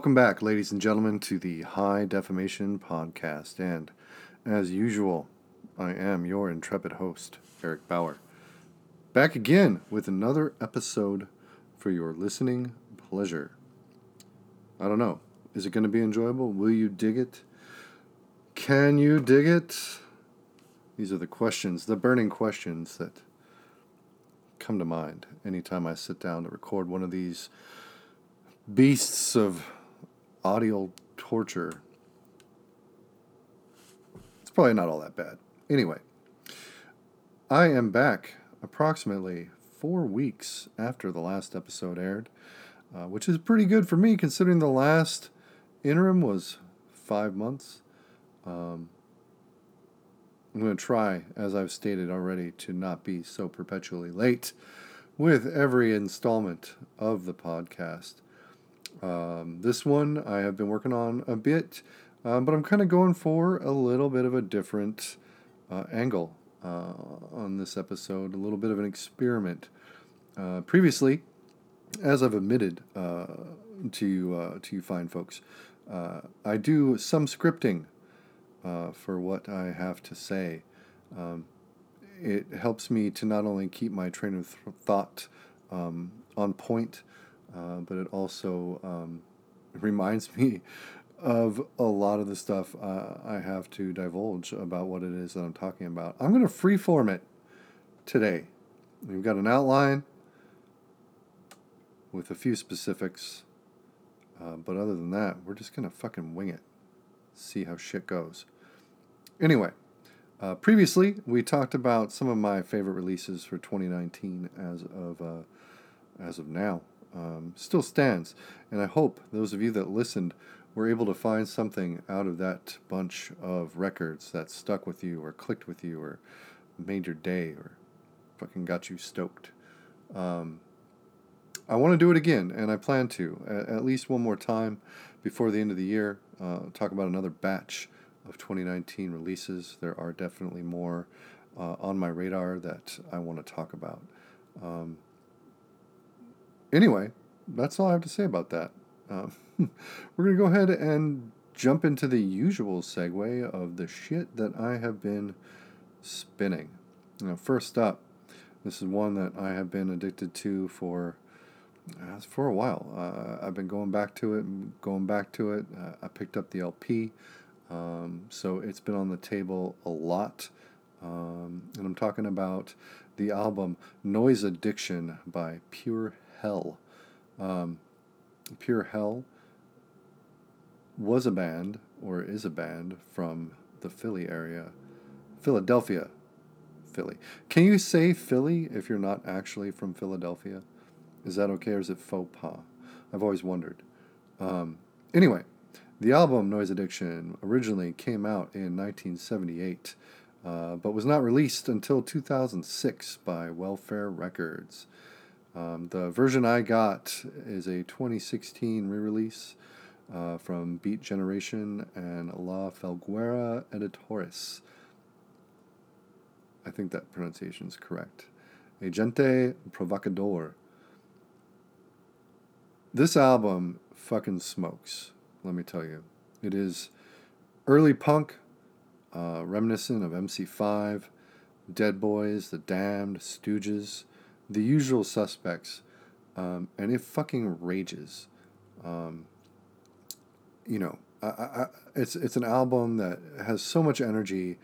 Welcome back, ladies and gentlemen, to the High Defamation Podcast. And as usual, I am your intrepid host, Eric Bauer. Back again with another episode for your listening pleasure. I don't know. Is it going to be enjoyable? Will you dig it? Can you dig it? These are the questions, the burning questions that come to mind anytime I sit down to record one of these beasts of audio torture. It's probably not all that bad. Anyway, I am back approximately four weeks after the last episode aired, uh, which is pretty good for me considering the last interim was five months. Um, I'm going to try, as I've stated already, to not be so perpetually late with every installment of the podcast. Um, this one I have been working on a bit, um, but I'm kind of going for a little bit of a different uh, angle uh, on this episode, a little bit of an experiment. Uh, previously, as I've admitted uh, to uh, to you fine folks, uh, I do some scripting for what I have to say. Um, it helps me to not only keep my train of th- thought um, on point, but it also um, reminds me of a lot of the stuff uh, I have to divulge about what it is that I'm talking about. I'm going to freeform it today. We've got an outline with a few specifics, uh, but other than that, we're just going to fucking wing it. See how shit goes. Anyway, uh, previously we talked about some of my favorite releases for 2019 as of uh, as of now. Um, still stands, and I hope those of you that listened were able to find something out of that bunch of records that stuck with you or clicked with you or made your day or fucking got you stoked. Um, I want to do it again, and I plan to at, at, least one more time before the end of the year. Uh, talk about another batch of 2019 releases. There are definitely more uh, on my radar that I want to talk about. Um, anyway, that's all I have to say about that. Um, we're going to go ahead and jump into the usual segue of the shit that I have been spinning. Now, first up, this is one that I have been addicted to for uh, for a while. Uh, I've been going back to it, going back to it. Uh, I picked up the LP, um, so it's been on the table a lot. Um, and I'm talking about the album Noise Addiction by Pure Hell. Um, Pure Hell was a band, or is a band, from the Philly area. Philadelphia. Philly. Can you say Philly if you're not actually from Philadelphia? Is that okay, or is it faux pas? I've always wondered. Um, anyway, the album Noise Addiction originally came out in 1978, uh, but was not released until 2006 by Welfare Records. Um, the version I got is a 2016 re release uh, from Beat Generation and La Felguera Editores. I think that pronunciation is correct. Agente Provocador. This album fucking smokes, let me tell you. It is early punk, uh, reminiscent of MC5, Dead Boys, The Damned, Stooges, the usual suspects, um, and it fucking rages. Um, you know, I, I, it's it's an album that has so much energy.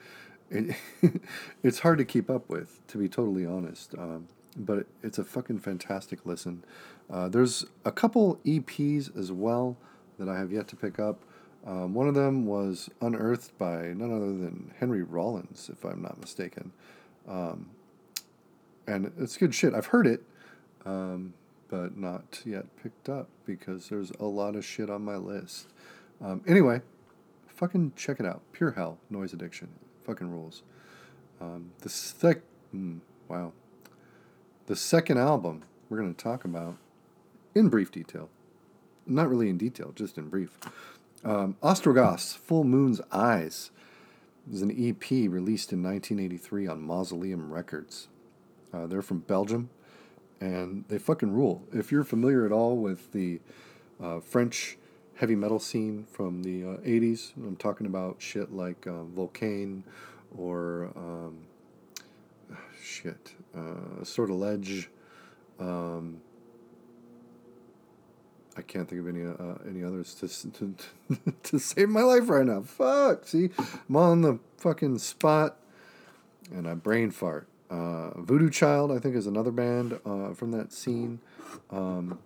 It, it's hard to keep up with, to be totally honest. Um, but it, it's a fucking fantastic listen. Uh, there's a couple EPs as well that I have yet to pick up. Um, one of them was unearthed by none other than Henry Rollins, if I'm not mistaken. Um, and it's good shit. I've heard it, um, but not yet picked up because there's a lot of shit on my list. Um, anyway, fucking check it out. Pure hell, noise addiction, fucking rules. Um, the sec, mm, wow, the second album we're gonna talk about in brief detail, not really in detail, just in brief. Um, Ostrogoths, Full Moon's Eyes, is an EP released in 1983 on Mausoleum Records. Uh, they're from Belgium, and they fucking rule. If you're familiar at all with the uh, French heavy metal scene from the uh, 80s. I'm talking about shit like uh, Vulcain or um, shit, uh, Sortilege. Um, I can't think of any uh, any others to, to to save my life right now. Fuck. See, I'm on the fucking spot, and I brain fart. Uh, Voodoo Child, I think, is another band uh, from that scene. Um,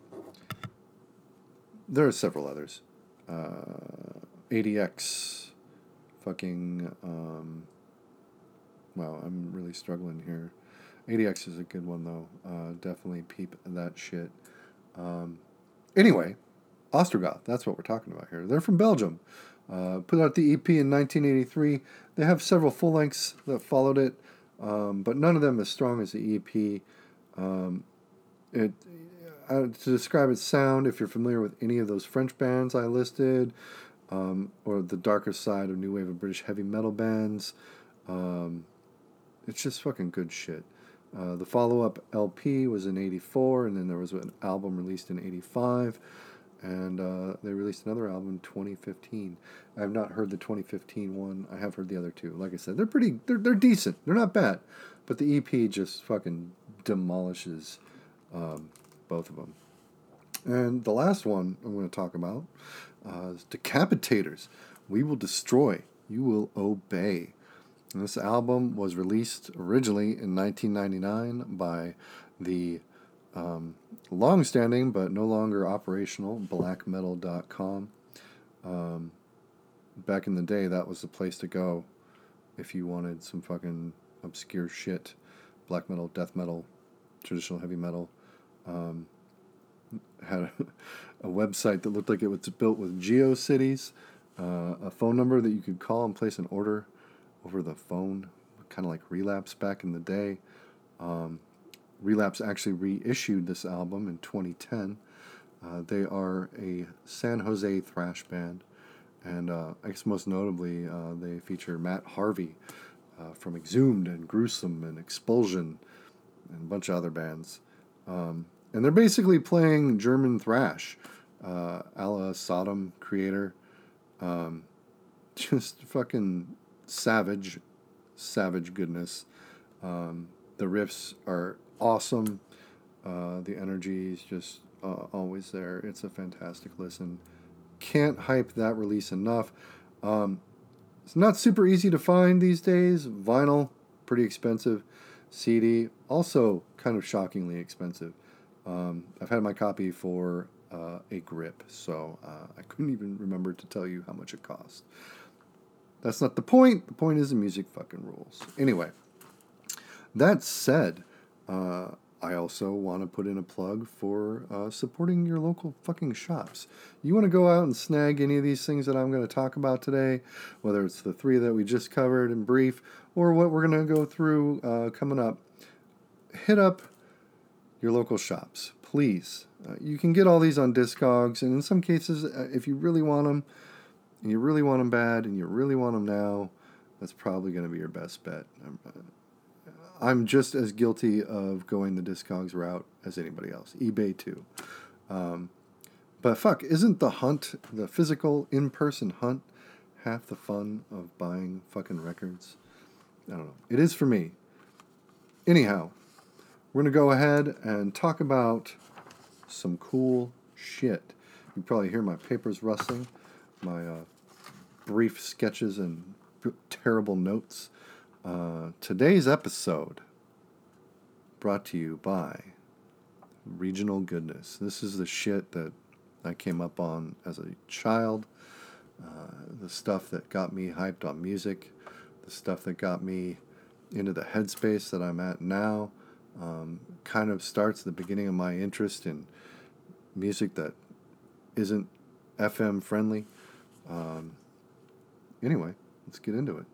there are several others. Uh, ADX, fucking. Um, wow, I'm really struggling here. ADX is a good one though. Uh, definitely peep that shit. Um, anyway, Ostrogoth. That's what we're talking about here. They're from Belgium. Uh, put out the EP in 1983. They have several full lengths that followed it, um, but none of them as strong as the EP. Um, it uh, to describe its sound, if you're familiar with any of those French bands I listed, um, or the darker side of new wave of British heavy metal bands, um, it's just fucking good shit. Uh, the follow up LP was in 84, and then there was an album released in 85, and uh, they released another album in 2015. I have not heard the 2015 one. I have heard the other two. Like I said, they're pretty, they're, they're decent. They're not bad, but the EP just fucking demolishes um, both of them. And the last one I'm going to talk about uh, is Decapitators. We will destroy, you will obey. And this album was released originally in 1999 by the um, long standing but no longer operational blackmetal.com. Um, back in the day, that was the place to go if you wanted some fucking obscure shit black metal, death metal, traditional heavy metal. Um, had a, a, website that looked like it was built with GeoCities, uh, a phone number that you could call and place an order over the phone, kind of like Relapse back in the day. Um, Relapse actually reissued this album in 2010. Uh, they are a San Jose thrash band, and uh, I guess most notably, uh, they feature Matt Harvey uh, from Exhumed and Gruesome and Expulsion and a bunch of other bands. Um, and they're basically playing German thrash, uh, a la Sodom Kreator. Um, just fucking savage, savage goodness. Um, the riffs are awesome. Uh, the energy is just uh, always there. It's a fantastic listen. Can't hype that release enough. Um, it's not super easy to find these days. Vinyl, pretty expensive. CD, also kind of shockingly expensive. Um, I've had my copy for uh, a grip, so uh, I couldn't even remember to tell you how much it cost. That's not the point. The point is the music fucking rules. Anyway, that said, uh, I also want to put in a plug for uh, supporting your local fucking shops. You want to go out and snag any of these things that I'm going to talk about today, whether it's the three that we just covered in brief or what we're going to go through uh, coming up, hit up your local shops, please. Uh, you can get all these on Discogs, and in some cases, uh, if you really want them, and you really want them bad, and you really want them now, that's probably going to be your best bet. I'm, uh, I'm just as guilty of going the Discogs route as anybody else. eBay too. Um, but fuck, isn't the hunt, the physical in-person hunt, half the fun of buying fucking records? I don't know. It is for me. Anyhow, we're gonna go ahead and talk about some cool shit. You probably hear my papers rustling, my uh, brief sketches and terrible notes. Uh, today's episode brought to you by Regional Goodness. This is the shit that I came up on as a child, uh, the stuff that got me hyped on music, the stuff that got me into the headspace that I'm at now. Um, kind of starts the beginning of my interest in music that isn't FM friendly. Um, anyway, let's get into it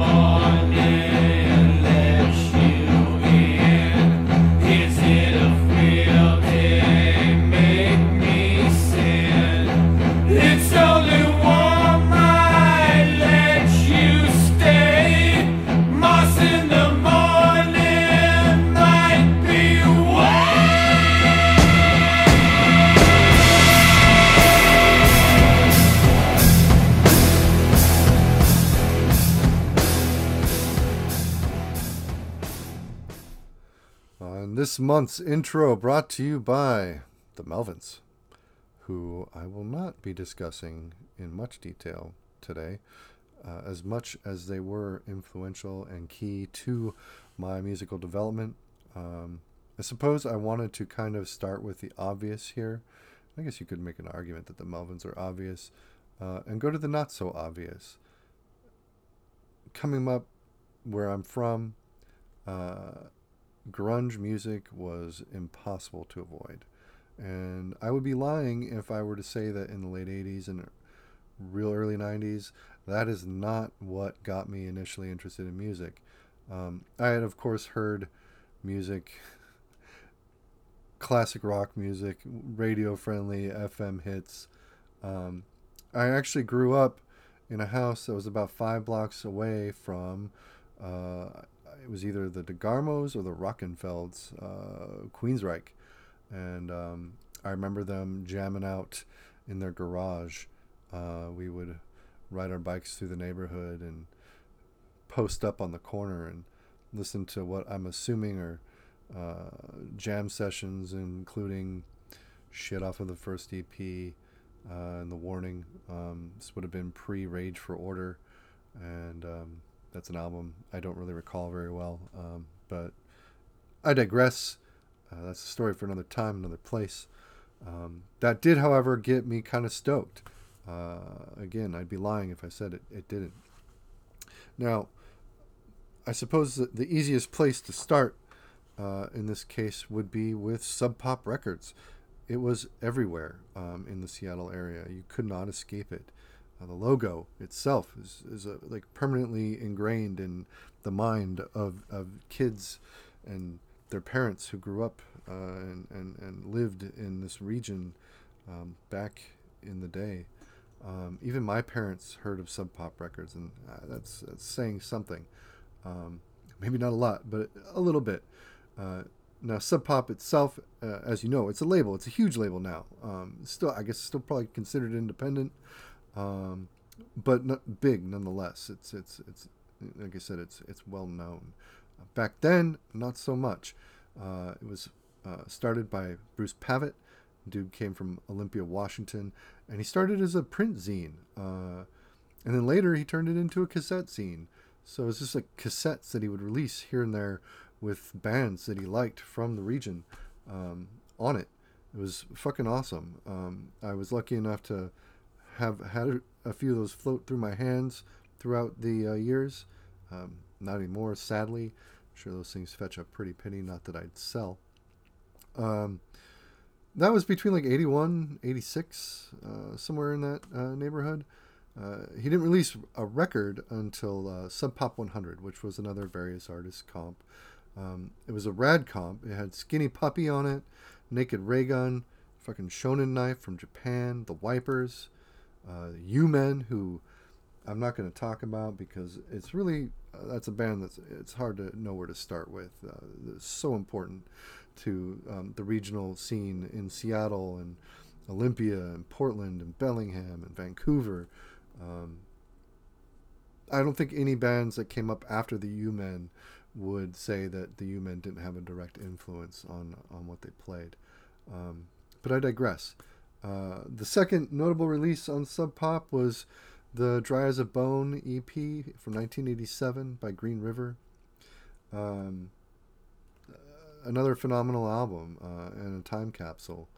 morning. This month's intro brought to you by the Melvins, who I will not be discussing in much detail today, uh, as much as they were influential and key to my musical development. Um, I suppose I wanted to kind of start with the obvious here. I guess you could make an argument that the Melvins are obvious, uh, and go to the not so obvious. Coming up where I'm from, uh, grunge music was impossible to avoid. And I would be lying if I were to say that in the late 80s and real early 90s, that is not what got me initially interested in music. Um, I had, of course, heard music, classic rock music, radio friendly FM hits. Um, I actually grew up in a house that was about five blocks away from uh, it was either the DeGarmos or the Rockenfields, uh, Queensryche, and um, I remember them jamming out in their garage. Uh, we would ride our bikes through the neighborhood and post up on the corner and listen to what I'm assuming are uh, jam sessions, including shit off of the first EP uh, and the warning. Um, this would have been pre Rage for Order, and um, that's an album I don't really recall very well. Um, but I digress. Uh, that's a story for another time, another place. Um, that did, however, get me kind of stoked. Uh, again, I'd be lying if I said it, it didn't. Now, I suppose the, easiest place to start uh, in this case would be with Sub Pop Records. It was everywhere um, in the Seattle area. You could not escape it. Uh, the logo itself is, is a, like permanently ingrained in the mind of, of kids and their parents who grew up uh, and, and, and lived in this region um, back in the day. Um, even my parents heard of Sub Pop Records, and uh, that's, that's, saying something. Um, maybe not a lot, but a little bit. Uh, now, Sub Pop itself, uh, as you know, it's a label. It's a huge label now. Um, still, I guess, still probably considered independent um, but not big nonetheless. It's it's it's like I said, it's it's well known. Back then, not so much. Uh, it was uh, started by Bruce Pavitt. Dude came from Olympia, Washington, and he started as a print zine. Uh, and then later he turned it into a cassette zine. So it's just like cassettes that he would release here and there with bands that he liked from the region um, on it. It was fucking awesome. Um, I was lucky enough to have had a few of those float through my hands throughout the uh, years. Um, not anymore, sadly. I'm sure those things fetch a pretty penny, not that I'd sell. Um, that was between like 81, 86, uh, somewhere in that uh, neighborhood. Uh, he didn't release a record until uh, Sub Pop 100, which was another various artist comp. Um, it was a rad comp. It had Skinny Puppy on it, Naked Raygun, fucking Shonen Knife from Japan, The Wipers, uh, U-Men, who I'm not going to talk about because it's really uh, that's a band that's it's hard to know where to start with. Uh, it's so important to um, the regional scene in Seattle and Olympia and Portland and Bellingham and Vancouver. Um, I don't think any bands that came up after the U-Men would say that the U-Men didn't have a direct influence on on what they played. Um, but I digress. Uh, the second notable release on Sub Pop was the Dry as a Bone EP from 1987 by Green River. Um, another phenomenal album uh, and a time capsule.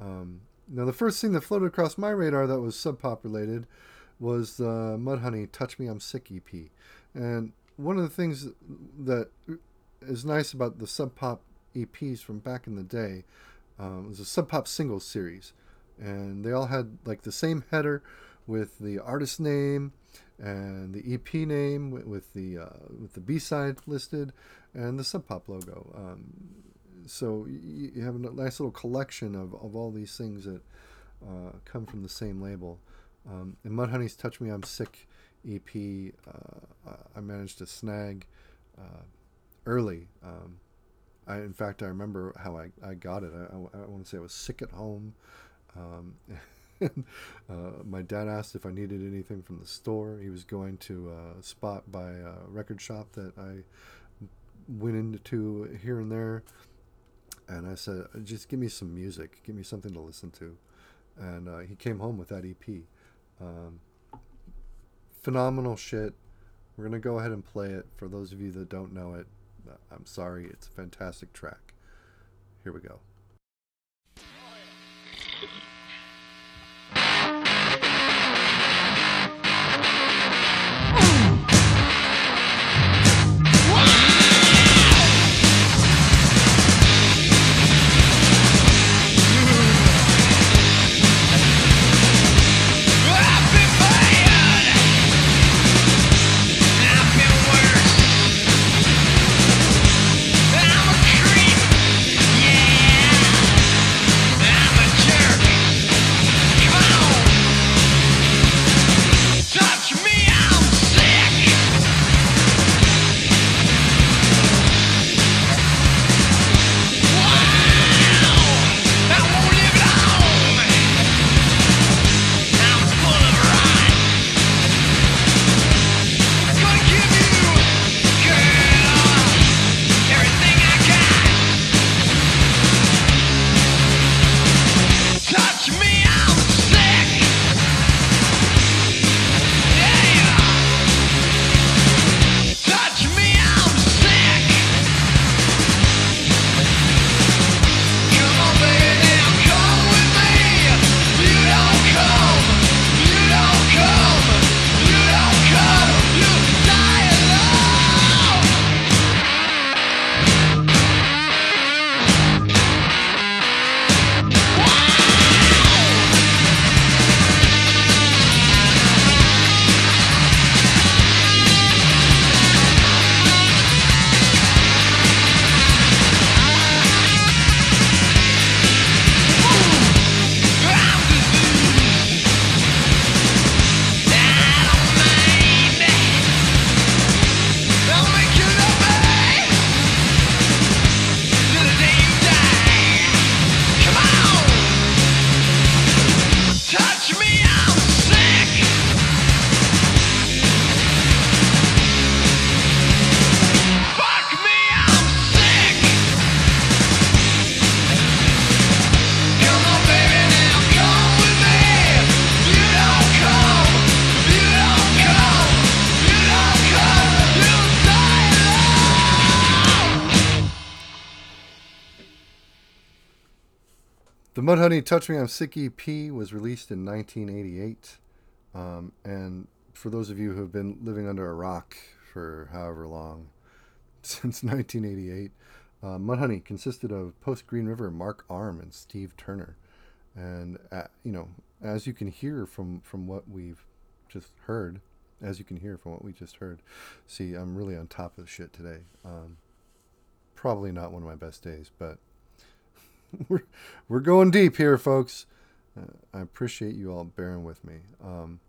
Um, now, the first thing that floated across my radar that was Sub Pop related was the Mudhoney Touch Me I'm Sick EP. And one of the things that is nice about the Sub Pop EPs from back in the day um, was a Sub Pop singles series and they all had like the same header with the artist name and the EP name with, the uh, with the B side listed and the Sub Pop logo. Um, so you have a nice little collection of, of all these things that uh, come from the same label. Um, and Mudhoney's Touch Me I'm Sick EP, uh, I managed to snag uh, early. Um, I, in fact, I remember how I, I got it. I, I, I want to say I was sick at home. Um, uh, my dad asked if I needed anything from the store. He was going to a spot by a record shop that I went into here and there. and I said, just give me some music, give me something to listen to. And uh, he came home with that EP. Um, phenomenal shit. We're going to go ahead and play it. For those of you that don't know it, uh, I'm sorry. It's a fantastic track. Here we go. Mudhoney Touch Me I'm Sick EP was released in 1988. Um, and for those of you who have been living under a rock for however long, since 1988, uh, Mudhoney consisted of post Green River Mark Arm and Steve Turner. And, uh, you know, as you can hear from, from what we've just heard, as you can hear from what we just heard, see, I'm really on top of shit today. Um, probably not one of my best days, but we're we're going deep here, folks. Uh, I appreciate you all bearing with me. Um,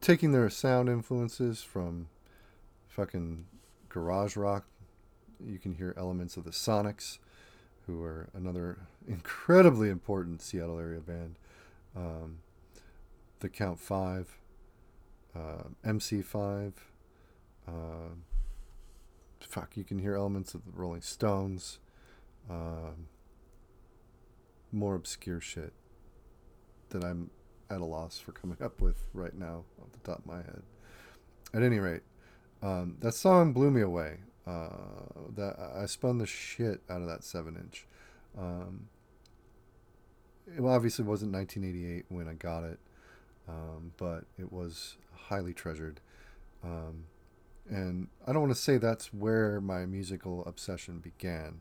taking their sound influences from fucking garage rock, you can hear elements of the Sonics, who are another incredibly important Seattle area band. Um, the Count Five, uh, MC5. Uh, fuck, you can hear elements of the Rolling Stones um, more obscure shit that I'm at a loss for coming up with right now off the top of my head. At any rate, um, that song blew me away. Uh, that I spun the shit out of that seven inch. Um, it obviously wasn't 1988 when I got it, um, but it was highly treasured. Um, and I don't want to say that's where my musical obsession began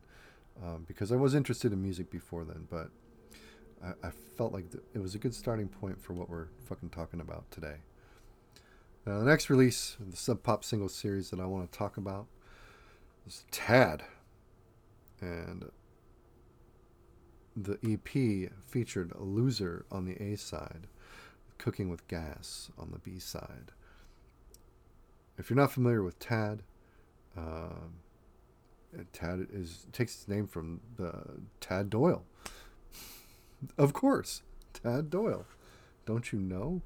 um, because I was interested in music before then, but I, I felt like th- it was a good starting point for what we're fucking talking about today. Now, the next release the Sub Pop single series that I want to talk about is Tad. And the EP featured loser on the A side, Cooking with Gas on the B side. If you're not familiar with Tad, uh, Tad is takes its name from the Tad Doyle. of course, Tad Doyle. Don't you know?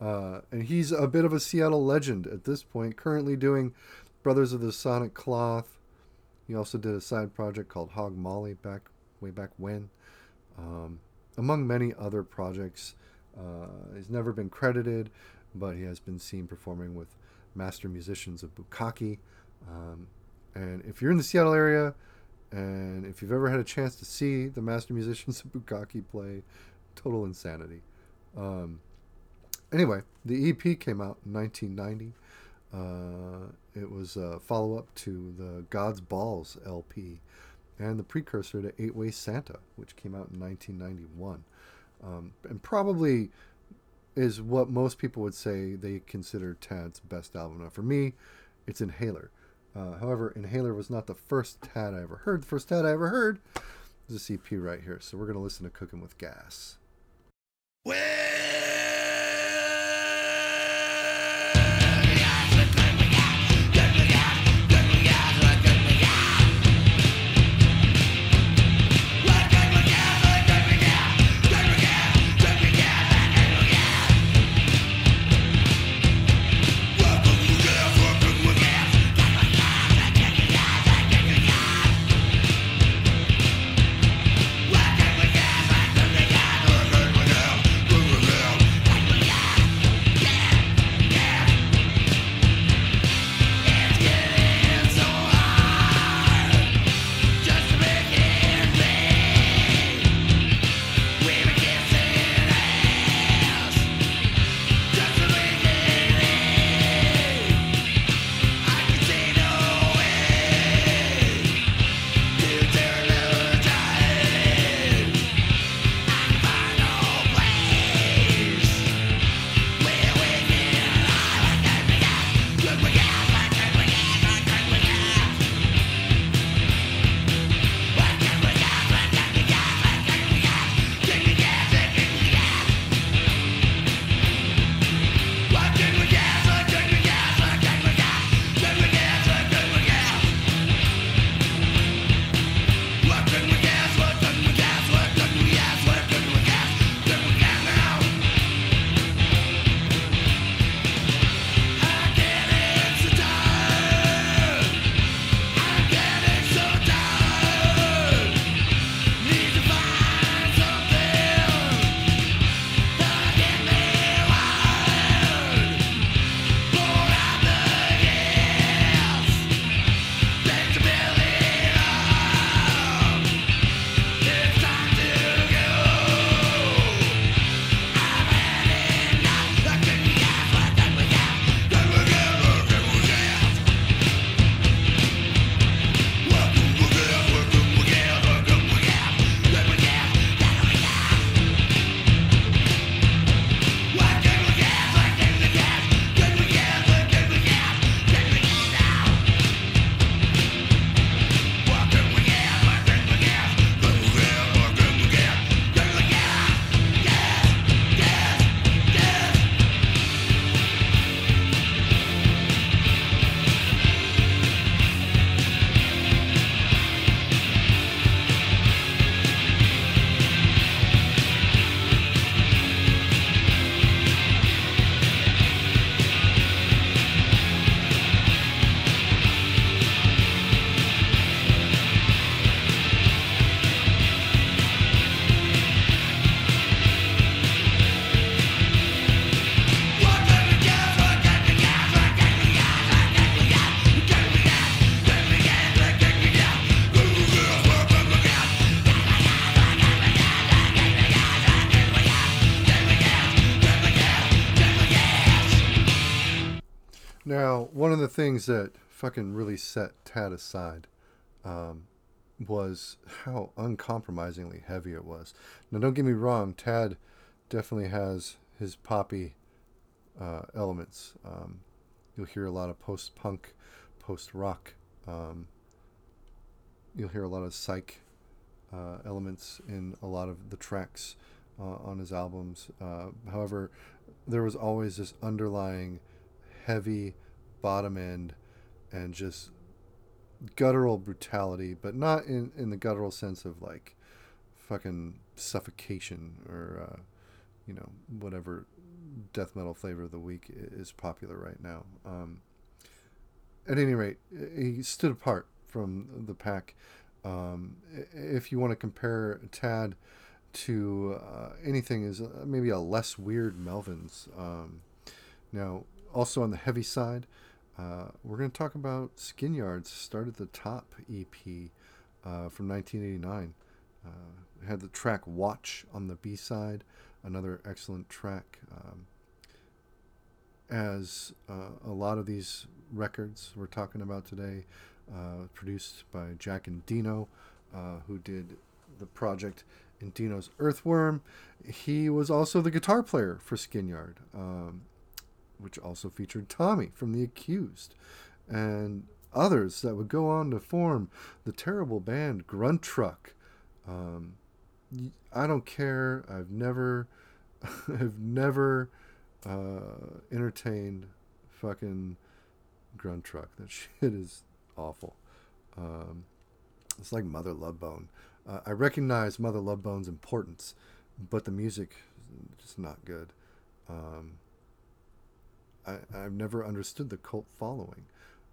Uh, and he's a bit of a Seattle legend at this point, currently doing Brothers of the Sonic Cloth, He also did a side project called Hog Molly back way back when. Um, among many other projects, uh, he's never been credited, but he has been seen performing with master musicians of Bukkake. Um, and if you're in the Seattle area, and if you've ever had a chance to see the master musicians of Bukkake play, total insanity. Um, anyway, the EP came out in 1990. Uh, it was a follow up to the God's Balls LP and the precursor to Eight Way Santa, which came out in 1991. Um, and probably is what most people would say they consider Tad's best album. Now, for me, it's Inhaler. Uh, however, Inhaler was not the first Tad I ever heard. The first Tad I ever heard is a CP right here. So we're going to listen to Cooking with Gas. Well. Things that fucking really set Tad aside um, was how uncompromisingly heavy it was. Now, don't get me wrong, Tad definitely has his poppy uh, elements. Um, you'll hear a lot of post punk, post rock. Um, you'll hear a lot of psych uh, elements in a lot of the tracks uh, on his albums. Uh, however, there was always this underlying heavy bottom end and just guttural brutality, but not in, in the guttural sense of like fucking suffocation or, uh, you know, whatever death metal flavor of the week is popular right now. Um, at any rate, he stood apart from the pack. Um, if you want to compare Tad to uh, anything, is uh, maybe a less weird Melvins. Um, now, also on the heavy side, uh, we're going to talk about Skin Yard's Start at the Top EP uh, from 1989. Uh, had the track Watch on the B side, another excellent track. Um, as uh, a lot of these records we're talking about today, uh, produced by Jack Endino, uh, who did the project Endino's Earthworm. He was also the guitar player for Skin Yard, um, which also featured Tommy from The Accused, and others that would go on to form the terrible band Grunt Truck. Um, I don't care. I've never, I've never uh, entertained fucking grunt truck. That shit is awful. Um, it's like Mother Love Bone. Uh, I recognize Mother Love Bone's importance, but the music is just not good. Um, I, I've never understood the cult following.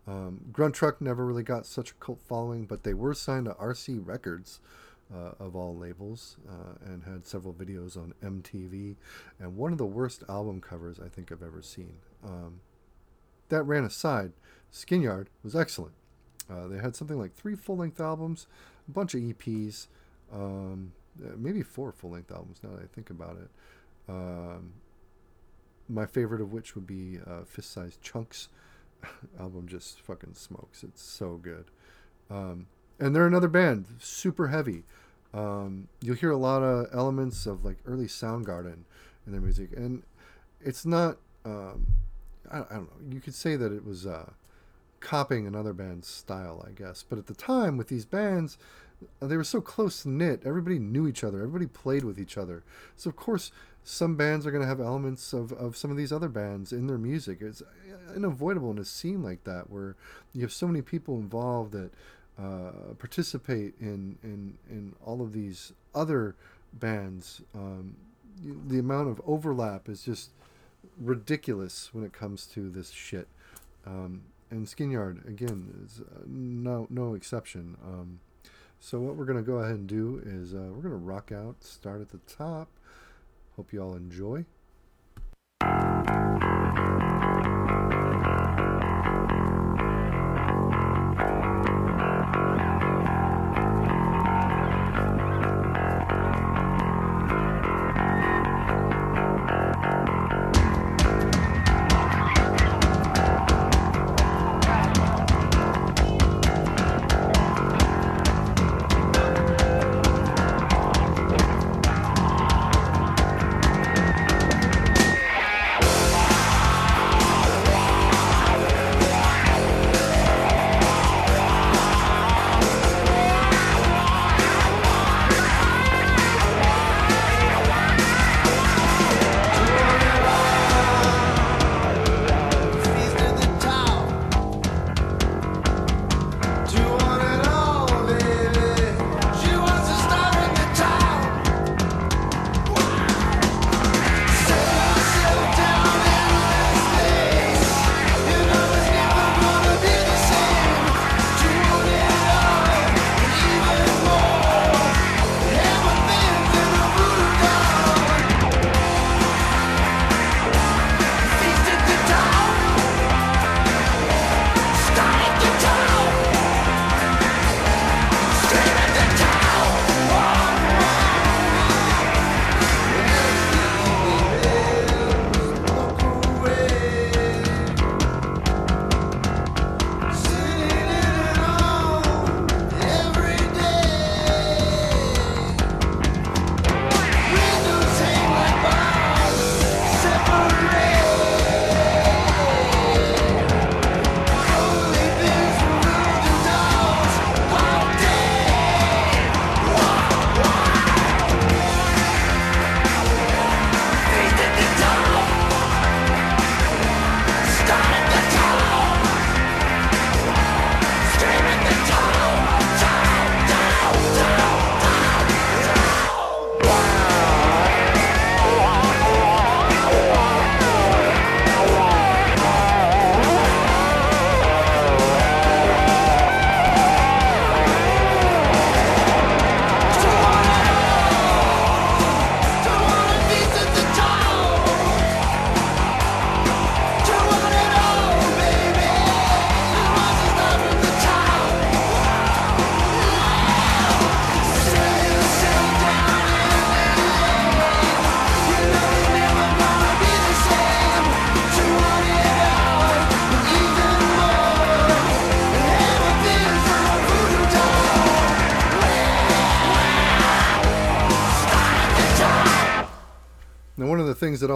Um, Grunt Truck never really got such a cult following, but they were signed to RC Records, uh, of all labels uh, and had several videos on MTV and one of the worst album covers I think I've ever seen. Um, that ran aside, Skin Yard was excellent. Uh, they had something like three full length albums, a bunch of EPs, um, maybe four full length albums now that I think about it. Um, my favorite of which would be uh, Fist Size Chunks. album just fucking smokes. It's so good. Um, and they're another band, super heavy. Um, you'll hear a lot of elements of like early Soundgarden in their music, and it's not. Um, I, I, don't know. You could say that it was uh, copying another band's style, I guess. But at the time, with these bands, they were so close knit. Everybody knew each other. Everybody played with each other. So of course, some bands are going to have elements of, of some of these other bands in their music. It's unavoidable in a scene like that where you have so many people involved that uh, participate in, in in all of these other bands. Um, the amount of overlap is just ridiculous when it comes to this shit. Um, and Skin Yard again is uh, no no exception. Um, so what we're gonna go ahead and do is uh, we're gonna rock out, start at the top. Hope you all enjoy.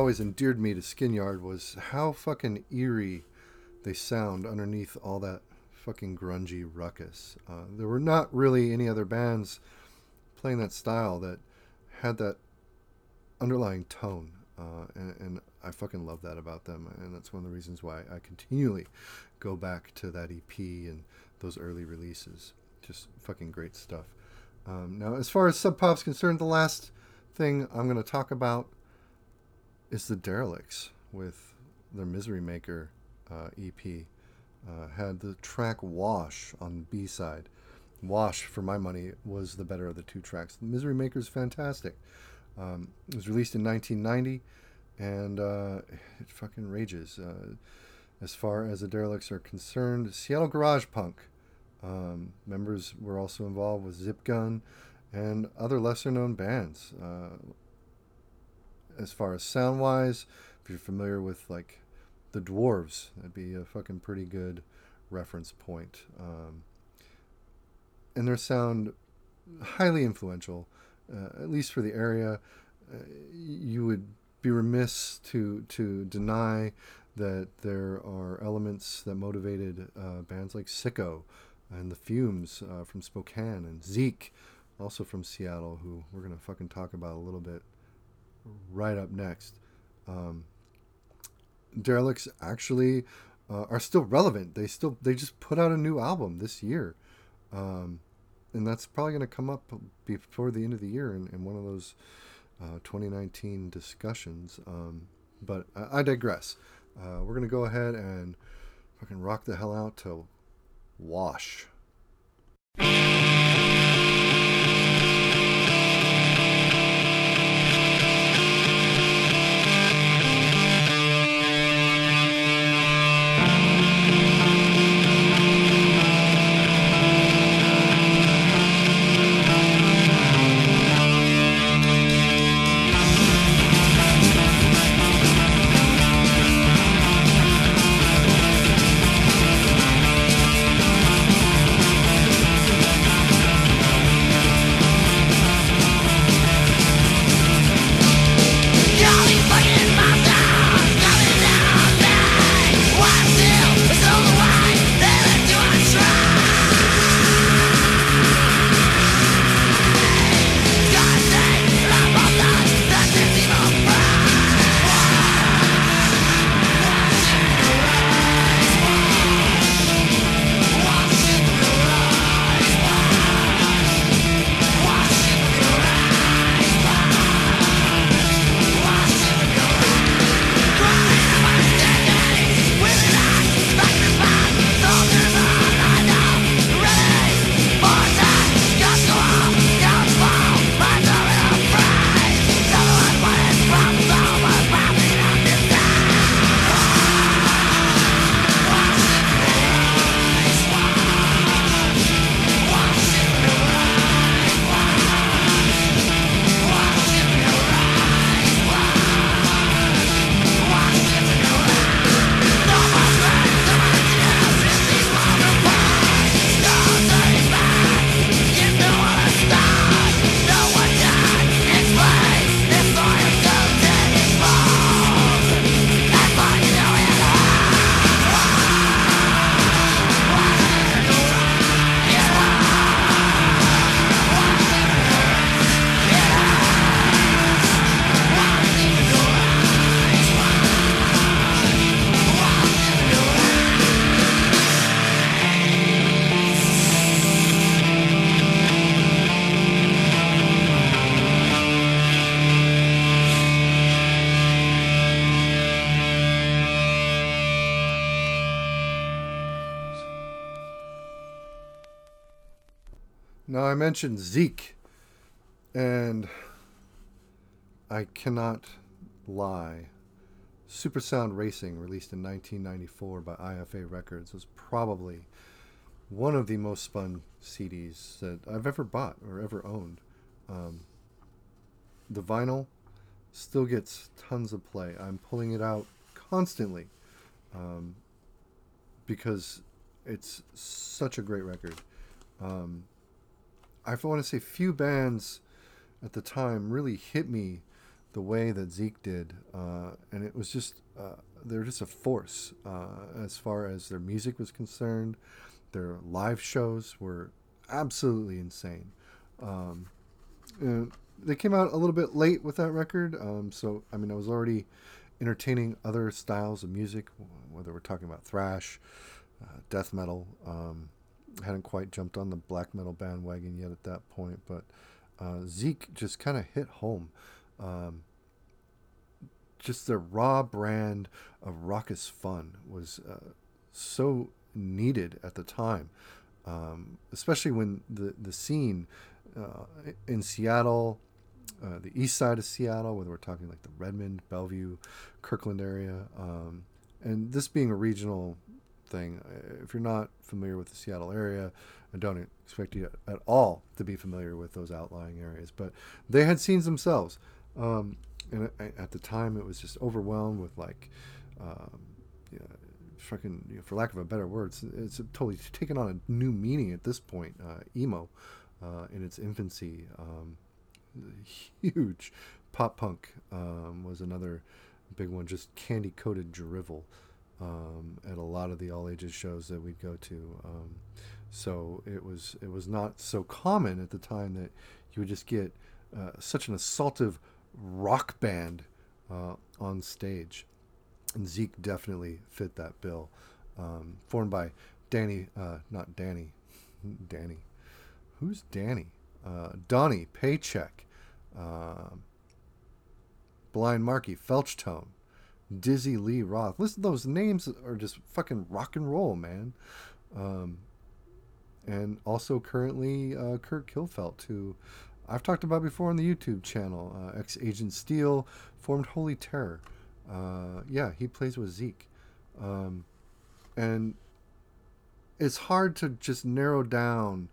Always endeared me to Skin Yard was how fucking eerie they sound underneath all that fucking grungy ruckus. Uh, there were not really any other bands playing that style that had that underlying tone, uh, and, and, I fucking love that about them, and that's one of the reasons why I continually go back to that EP and those early releases. Just fucking great stuff. Um, now, as far as Sub Pop's concerned, the last thing I'm going to talk about is the Derelicts with their Misery Maker uh, EP. Uh, had the track Wash on B side. Wash, for my money, was the better of the two tracks. The Misery Maker is fantastic. Um, it was released in 1990, and uh, it fucking rages. Uh, as far as the Derelicts are concerned, Seattle Garage Punk. Um, members were also involved with Zip Gun and other lesser known bands. As far as sound wise, if you're familiar with like the Dwarves, that'd be a fucking pretty good reference point. Um, and their sound highly influential, uh, at least for the area. Uh, you would be remiss to to deny that there are elements that motivated uh, bands like Sicko and the Fumes uh, from Spokane and Zeke, also from Seattle, who we're gonna fucking talk about a little bit right up next. Um, Derelicts actually uh, are still relevant. They still they just put out a new album this year, um, and that's probably going to come up before the end of the year in, in one of those uh, 2019 discussions. Um, but I, I digress. Uh, we're going to go ahead and fucking rock the hell out to Wash. Mentioned Zeke, and I cannot lie. Super Sound Racing, released in 1994 by IFA Records, was probably one of the most spun CDs that I've ever bought or ever owned. Um, the vinyl still gets tons of play. I'm pulling it out constantly um, because it's such a great record. Um, I want to say few bands at the time really hit me the way that Zeke did, uh, and it was just uh, they're just a force uh, as far as their music was concerned. Their live shows were absolutely insane. Um, they came out a little bit late with that record, um, so I mean I was already entertaining other styles of music, whether we're talking about thrash, uh, death metal. Um, hadn't quite jumped on the black metal bandwagon yet at that point, but uh, Zeke just kind of hit home. Um, just the raw brand of raucous fun was uh, so needed at the time, um, especially when the the scene uh, in Seattle, uh, the east side of Seattle, whether we're talking like the Redmond, Bellevue, Kirkland area, um, and this being a regional thing, uh, if you're not familiar with the Seattle area, I don't expect you at all to be familiar with those outlying areas, but they had scenes themselves. Um, and at the time, it was just overwhelmed with like, um, fucking, you know, for lack of a better word, it's, it's, totally taken on a new meaning at this point. Uh, emo, uh, in its infancy, um, huge pop punk um, was another big one. Just candy coated drivel um, at a lot of the all ages shows that we'd go to. Um, so it was it was not so common at the time that you would just get uh, such an assaultive rock band uh, on stage. And Zeke definitely fit that bill. Um, formed by Danny, uh, not Danny, Danny. Who's Danny? Uh, Donnie Paycheck, uh, Blind Marky, Felchtone, Dizzy Lee Roth. Listen, those names are just fucking rock and roll, man. Um, and also currently uh, Kurt Colfelt, who I've talked about before on the YouTube channel. Uh, Ex Agent Steel formed Holy Terror. Uh, yeah, he plays with Zeke. Um, and it's hard to just narrow down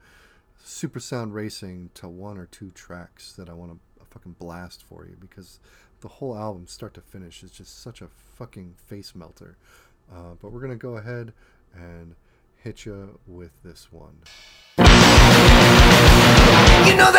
Super Sound Racing to one or two tracks that I want to fucking blast for you because the whole album, start to finish, is just such a fucking face melter. Uh, but we're to go ahead and hit you with this one. You know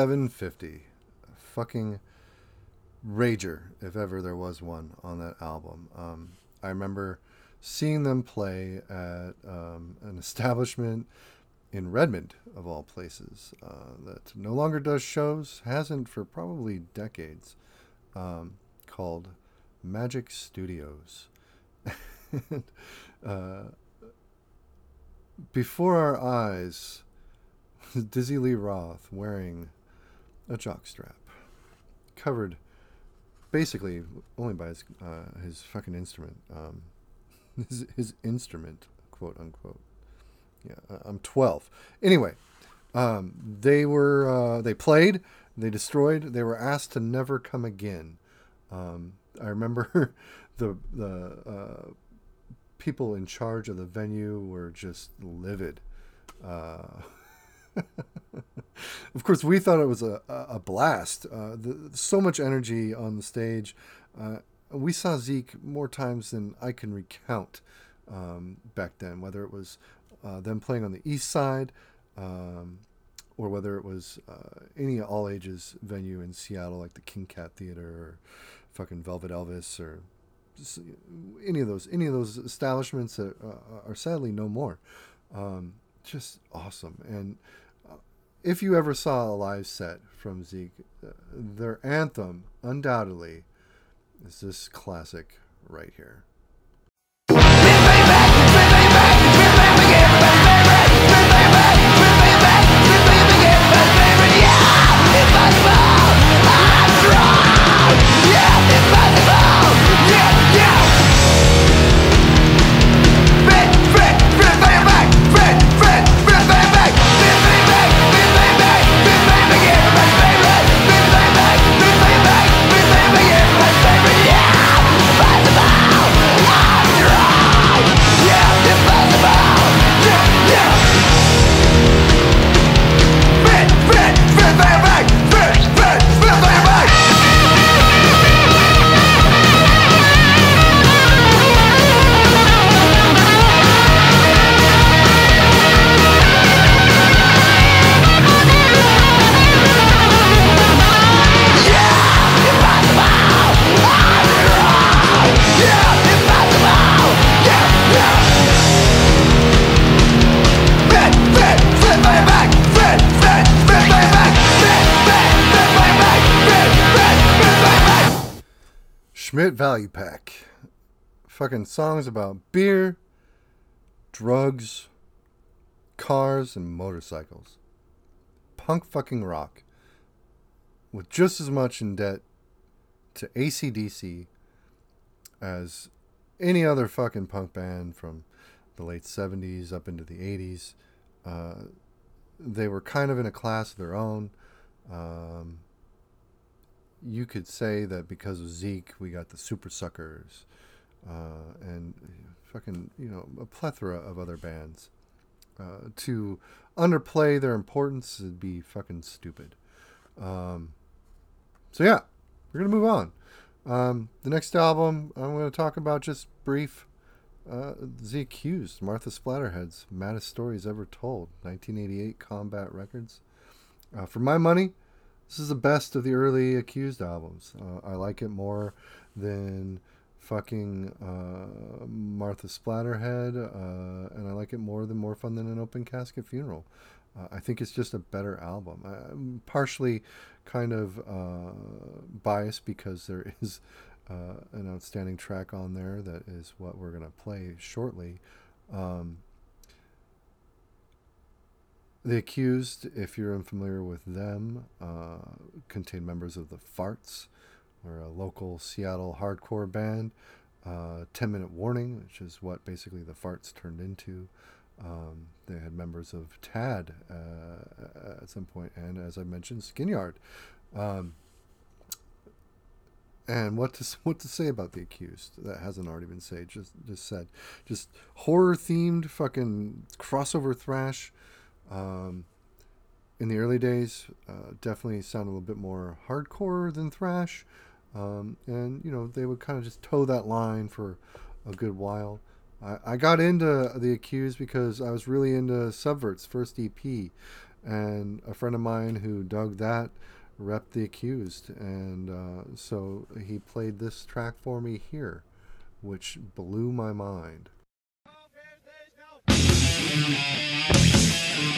750. Fucking rager, if ever there was one on that album. Um, I remember seeing them play at um, an establishment in Redmond, of all places, uh, that no longer does shows, hasn't for probably decades, um, called Magic Studios. uh, before our eyes, Dizzy Lee Roth wearing a jockstrap, covered basically only by his uh, his fucking instrument, um, his, his instrument, quote unquote. Yeah, uh, I'm 12. Anyway, um, they were uh, they played, they destroyed, they were asked to never come again. Um, I remember the the uh, people in charge of the venue were just livid. Of course, we thought it was a, a blast. Uh, the, so much energy on the stage. Uh, we saw Zeke more times than I can recount um, back then, whether it was uh, them playing on the east side um, or whether it was uh, any all ages venue in Seattle, like the King Cat Theater or fucking Velvet Elvis or any of those any of those establishments that uh, are sadly no more. Um, just awesome. And uh, if you ever saw a live set from Zeke, uh, their anthem undoubtedly is this classic right here. Value Pack. Fucking songs about beer, drugs, cars, and motorcycles. Punk fucking rock. With just as much in debt to ACDC as any other fucking punk band from the late 70s up into the 80s. Uh, they were kind of in a class of their own. Um, you could say that because of Zeke, we got the Supersuckers, uh, and fucking you know a plethora of other bands. Uh, to underplay their importance would be fucking stupid. Um, so yeah, we're gonna move on. Um, the next album I'm gonna talk about just brief. Uh, the Accused, Martha Splatterhead's Maddest Stories Ever Told, 1988 Combat Records. Uh, for my money, this is the best of the early Accused albums. Uh, I like it more than fucking uh, Martha Splatterhead, uh, and I like it more than More Fun Than an Open Casket Funeral. Uh, I think it's just a better album. I'm partially kind of uh, biased because there is uh, an outstanding track on there that is what we're going to play shortly. Um, the accused, if you're unfamiliar with them, uh, contain members of the Farts, or a local Seattle hardcore band. Uh, 10 Minute Warning, which is what basically the Farts turned into. Um, they had members of Tad uh, at some point, and as I mentioned, Skin Yard. Um, and what to what to say about the accused that hasn't already been said? Just just said, just horror themed fucking crossover thrash. Um, in the early days, uh, definitely sound a little bit more hardcore than thrash. Um, and, you know, they would kind of just toe that line for a good while. I, I got into The Accused because I was really into Subvert's first EP. And a friend of mine who dug that repped The Accused. And uh, so he played this track for me here, which blew my mind.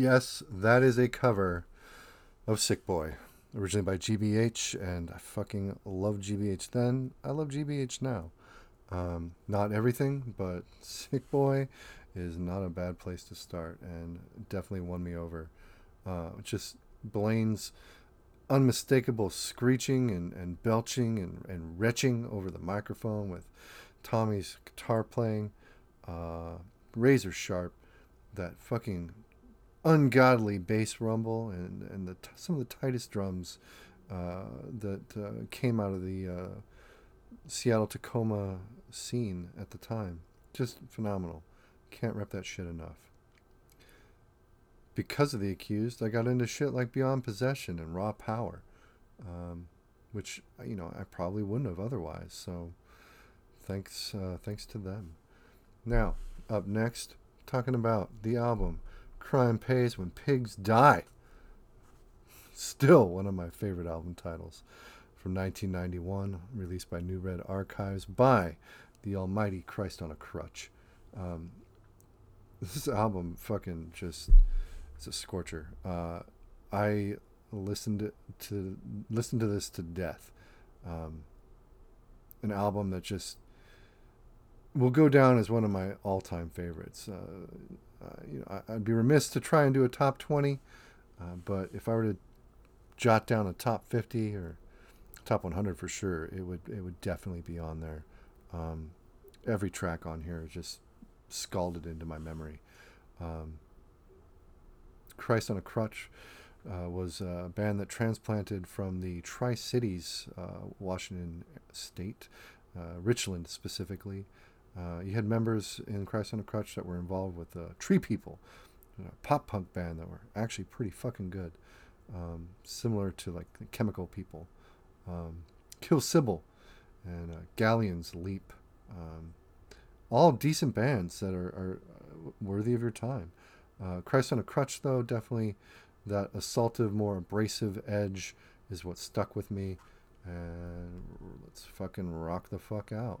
Yes, that is a cover of Sick Boy, originally by GBH, and I fucking love GBH then. I love GBH now. Um, not everything, but Sick Boy is not a bad place to start, and definitely won me over. Uh, just Blaine's unmistakable screeching and, and belching and, and retching over the microphone with Tommy's guitar playing, uh, razor sharp, that fucking ungodly bass rumble and, and the t- some of the tightest drums uh, that uh, came out of the uh, Seattle Tacoma scene at the time. Just phenomenal. Can't rep that shit enough. Because of the accused, I got into shit like Beyond Possession and Raw Power, um, which you know I probably wouldn't have otherwise. So, thanks, uh, thanks to them. Now, up next, talking about the album "Crime Pays When Pigs Die." Still one of my favorite album titles from 1991, released by New Red Archives by the almighty Christ on a Crutch. Um, this album fucking just it's a scorcher. Uh, I listened to listen to this to death. Um, an album that just will go down as one of my all-time favorites. Uh, you know, I, would be remiss to try and do a top 20, uh, but if I were to jot down a top 50 or top 100 for sure, it would it would definitely be on there. Um, every track on here just scalded into my memory. Um, Christ on a Crutch uh, was a band that transplanted from the Tri Cities, uh, Washington State, uh, Richland specifically. Uh, you had members in Christ on a Crutch that were involved with uh, Tree People, a pop punk band that were actually pretty fucking good, um, similar to like the Chemical People. Um, Kill Sybil and uh, Galleon's Leap. Um, all decent bands that are, are worthy of your time. Uh, Christ on a Crutch, though, definitely that assaultive, more abrasive edge is what stuck with me. And let's fucking rock the fuck out.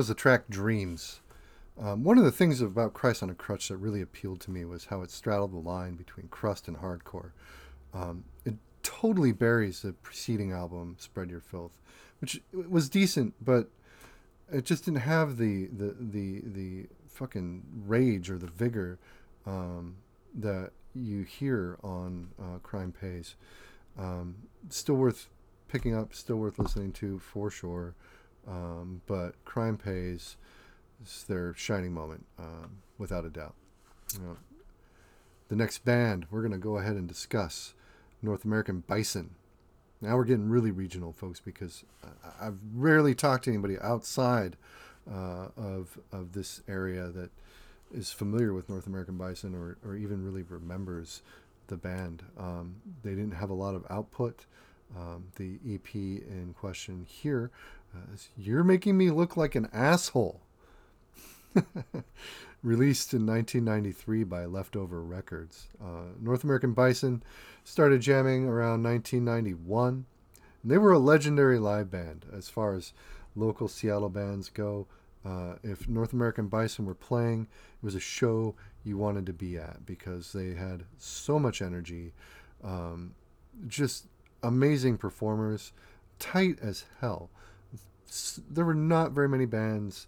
was the track Dreams. Um, one of the things about Christ on a Crutch that really appealed to me was how it straddled the line between crust and hardcore. Um, it totally buries the preceding album, Spread Your Filth, which was decent, but it just didn't have the the the, the fucking rage or the vigor um, that you hear on uh, Crime Pays. Um, still worth picking up, still worth listening to for sure. Um, but Crime Pays is their shining moment, um, without a doubt. The next band we're going to go ahead and discuss North American Bison. Now we're getting really regional, folks, because I've rarely talked to anybody outside uh, of of this area that is familiar with North American Bison or, or even really remembers the band. Um, they didn't have a lot of output. Um, the EP in question here you're making me look like an asshole. Released in 1993 by Leftover Records. Uh, North American Bison started jamming around 1991. And they were a legendary live band as far as local Seattle bands go. Uh, if North American Bison were playing, it was a show you wanted to be at because they had so much energy, um, just amazing performers, tight as hell. There were not very many bands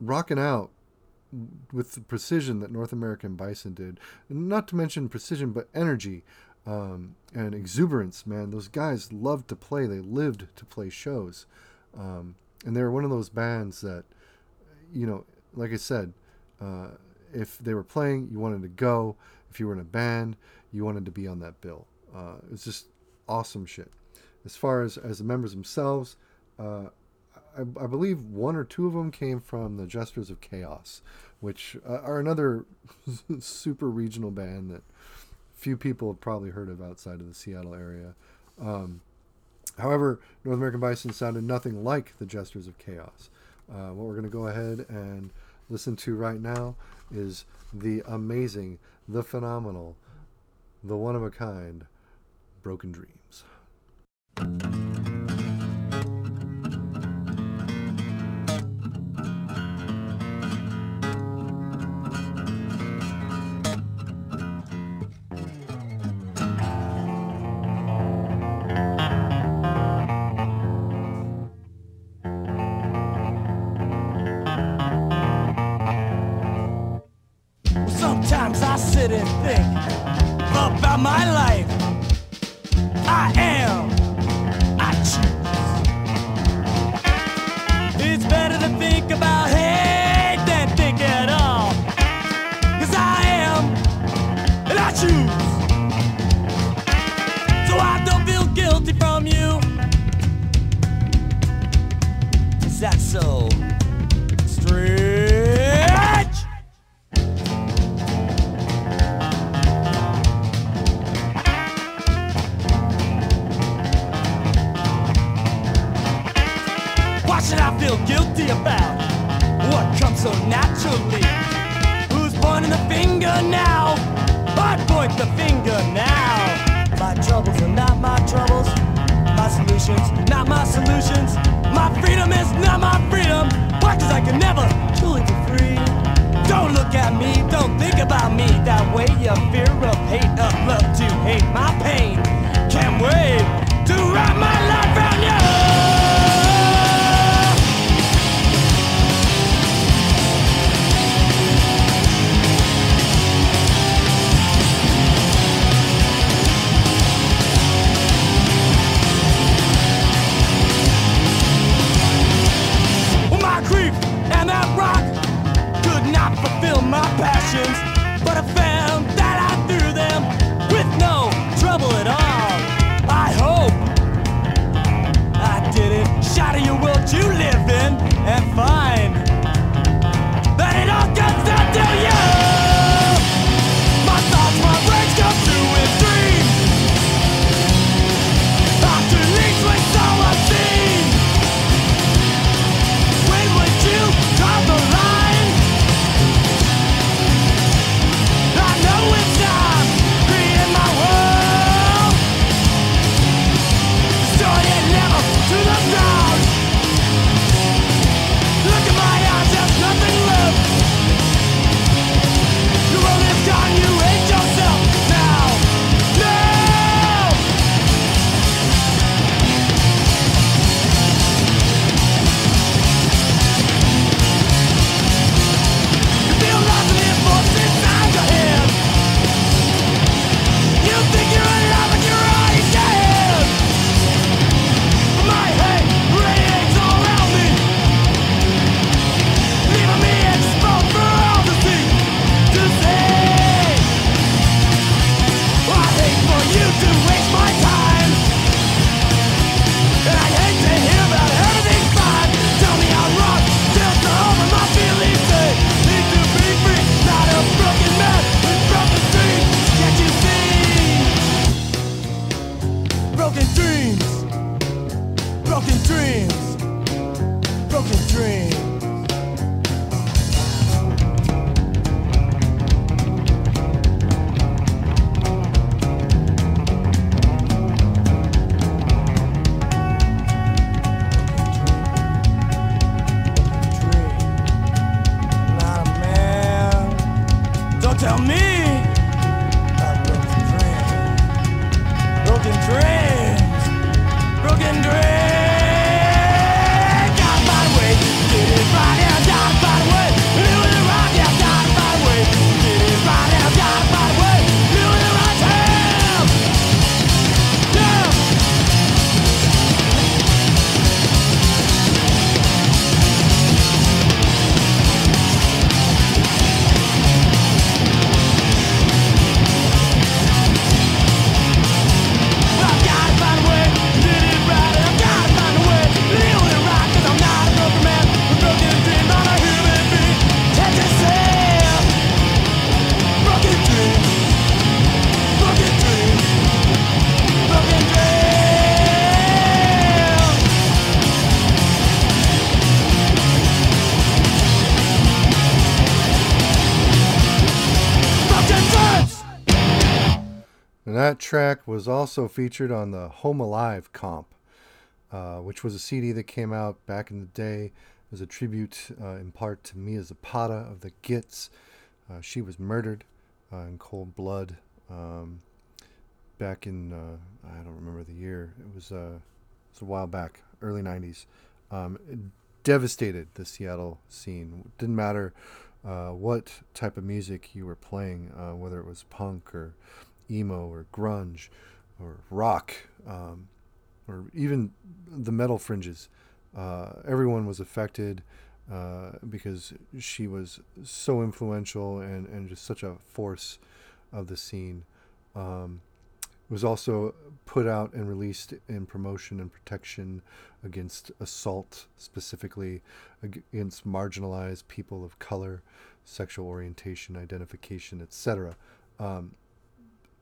rocking out with the precision that North American Bison did. Not to mention precision, but energy um, and exuberance, man. Those guys loved to play. They lived to play shows. Um, and they were one of those bands that, you know, like I said, uh, if they were playing, you wanted to go. If you were in a band, you wanted to be on that bill. Uh, it's just awesome shit. As far as as the members themselves, uh, I, I, believe one or two of them came from the Jesters of Chaos, which uh, are another super regional band that few people have probably heard of outside of the Seattle area. Um, however, North American Bison sounded nothing like the Jesters of Chaos. Uh, what we're going to go ahead and listen to right now is the amazing, the phenomenal, the one of a kind Broken Thank you. Dreams. track was also featured on the Home Alive comp, uh, which was a CD that came out back in the day as a tribute uh, in part to Mia Zapata of the Gits. Uh, she was murdered uh, in cold blood um, back in, uh, I don't remember the year, it was, uh, it was a while back, early 90s. Um, it devastated the Seattle scene. Didn't matter what type of music you were playing, whether it was punk or emo or grunge or rock um, or even the metal fringes. Uh, everyone was affected uh, because she was so influential and, and just such a force of the scene. Um, was also put out and released in promotion and protection against assault, specifically against marginalized people of color, sexual orientation, identification, etc. Um,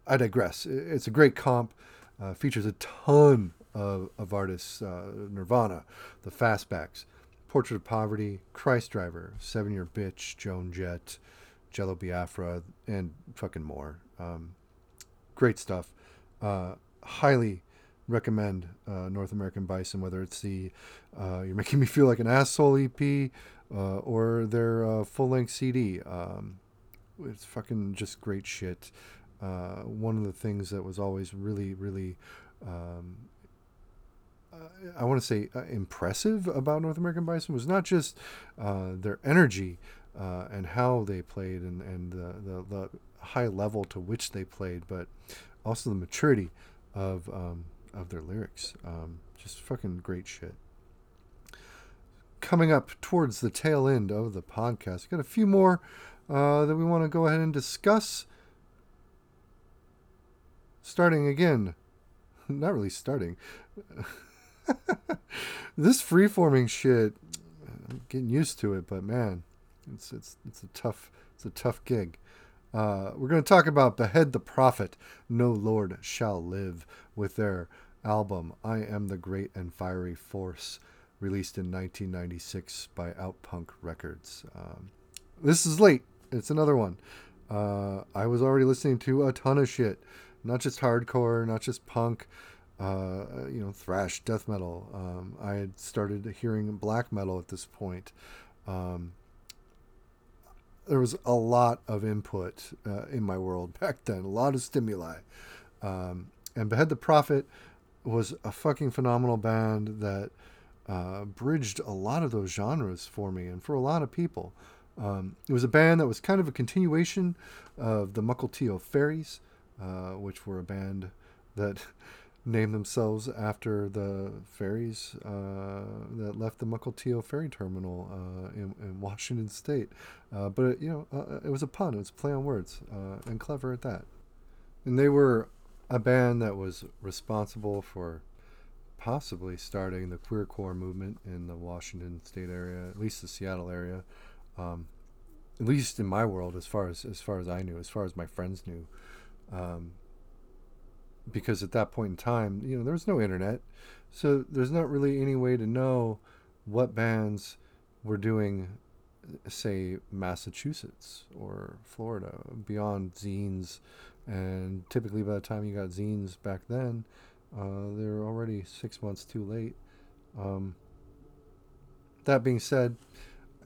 I digress. It's a great comp. Uh, features a ton of, of artists uh, Nirvana, the Fastbacks, Portrait of Poverty, Christ Driver, Seven Year Bitch, Joan Jett, Jello Biafra, and fucking more. Um, great stuff. Uh, highly recommend uh, North American Bison, whether it's the uh, You're Making Me Feel Like an Asshole EP uh, or their full length CD. Um, it's fucking just great shit uh, one of the things that was always really, really, um, uh, I want to say uh, impressive about North American Bison was not just uh, their energy and how they played and, and the, the, the, high level to which they played, but also the maturity of, um, of their lyrics. Um, just fucking great shit coming up towards the tail end of the podcast. We've Got a few more uh, that we want to go ahead and discuss starting again. Not really starting. this freeforming shit, I'm getting used to it, but man, it's it's it's a tough it's a tough gig. Uh, we're going to talk about Behead the Prophet, No Lord Shall Live, with their album I Am the Great and Fiery Force, released in 1996 by Outpunk Records. Um, this is late. It's another one. Uh, I was already listening to a ton of shit not just hardcore, not just punk, uh, you know, thrash, death metal. Um, I had started hearing black metal at this point. Um, there was a lot of input uh, in my world back then, a lot of stimuli. Um, and Behead the Prophet was a fucking phenomenal band that uh, bridged a lot of those genres for me and for a lot of people. Um, it was a band that was kind of a continuation of the Mukilteo Fairies. Uh, which were a band that named themselves after the ferries uh, that left the Mukilteo ferry terminal uh, in, in, Washington State. Uh, but it, you know, uh, it was a pun. It was a play on words, and clever at that. And they were a band that was responsible for possibly starting the queercore movement in the Washington State area, at least the Seattle area. Um, at least in my world, as far as as far as I knew, as far as my friends knew. Um, because at that point in time, you know, there was no internet. So there's not really any way to know what bands were doing, say, Massachusetts or Florida beyond zines. And typically, by the time you got zines back then, uh, they were already six months too late. Um, that being said,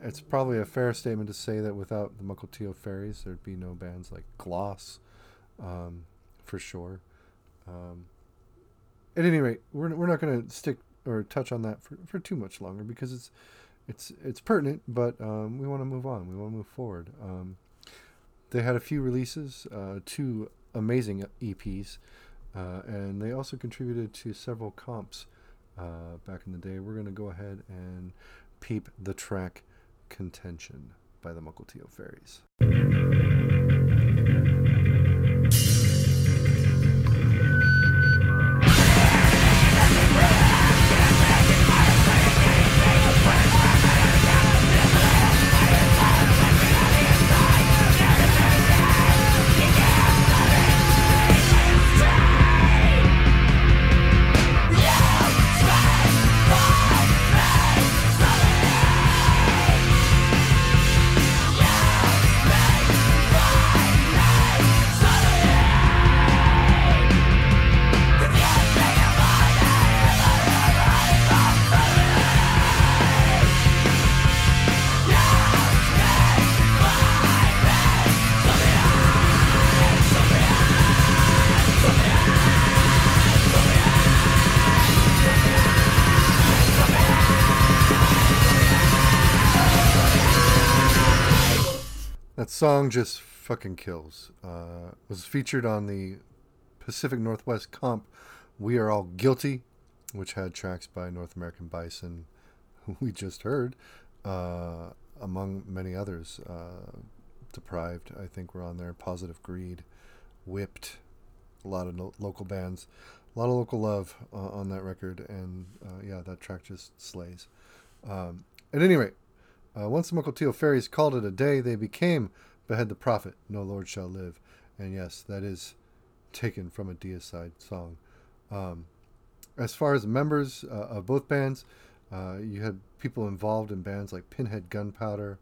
it's probably a fair statement to say that without the Mukilteo Fairies, there'd be no bands like Gloss um, for sure. Um, at any rate, we're, we're not going to stick or touch on that for, for too much longer because it's it's it's pertinent, but um, we want to move on. We want to move forward. Um, they had a few releases, uh, two amazing EPs, uh, and they also contributed to several comps uh, back in the day. We're going to go ahead and peep the track Contention by the Mukilteo Fairies. Song just fucking kills. Uh, was featured on the Pacific Northwest comp We Are All Guilty, which had tracks by North American Bison, who we just heard, uh, among many others. Uh, Deprived, I think, were on there. Positive Greed, Whipped, a lot of no- local bands, a lot of local love uh, on that record, and uh, yeah, that track just slays. Um, at any rate, uh, once the Mukilteo fairies called it a day, they became Behead the Prophet, No Lord Shall Live. And yes, that is taken from a deicide song. Um, as far as members uh, of both bands, uh, you had people involved in bands like Pinhead Gunpowder,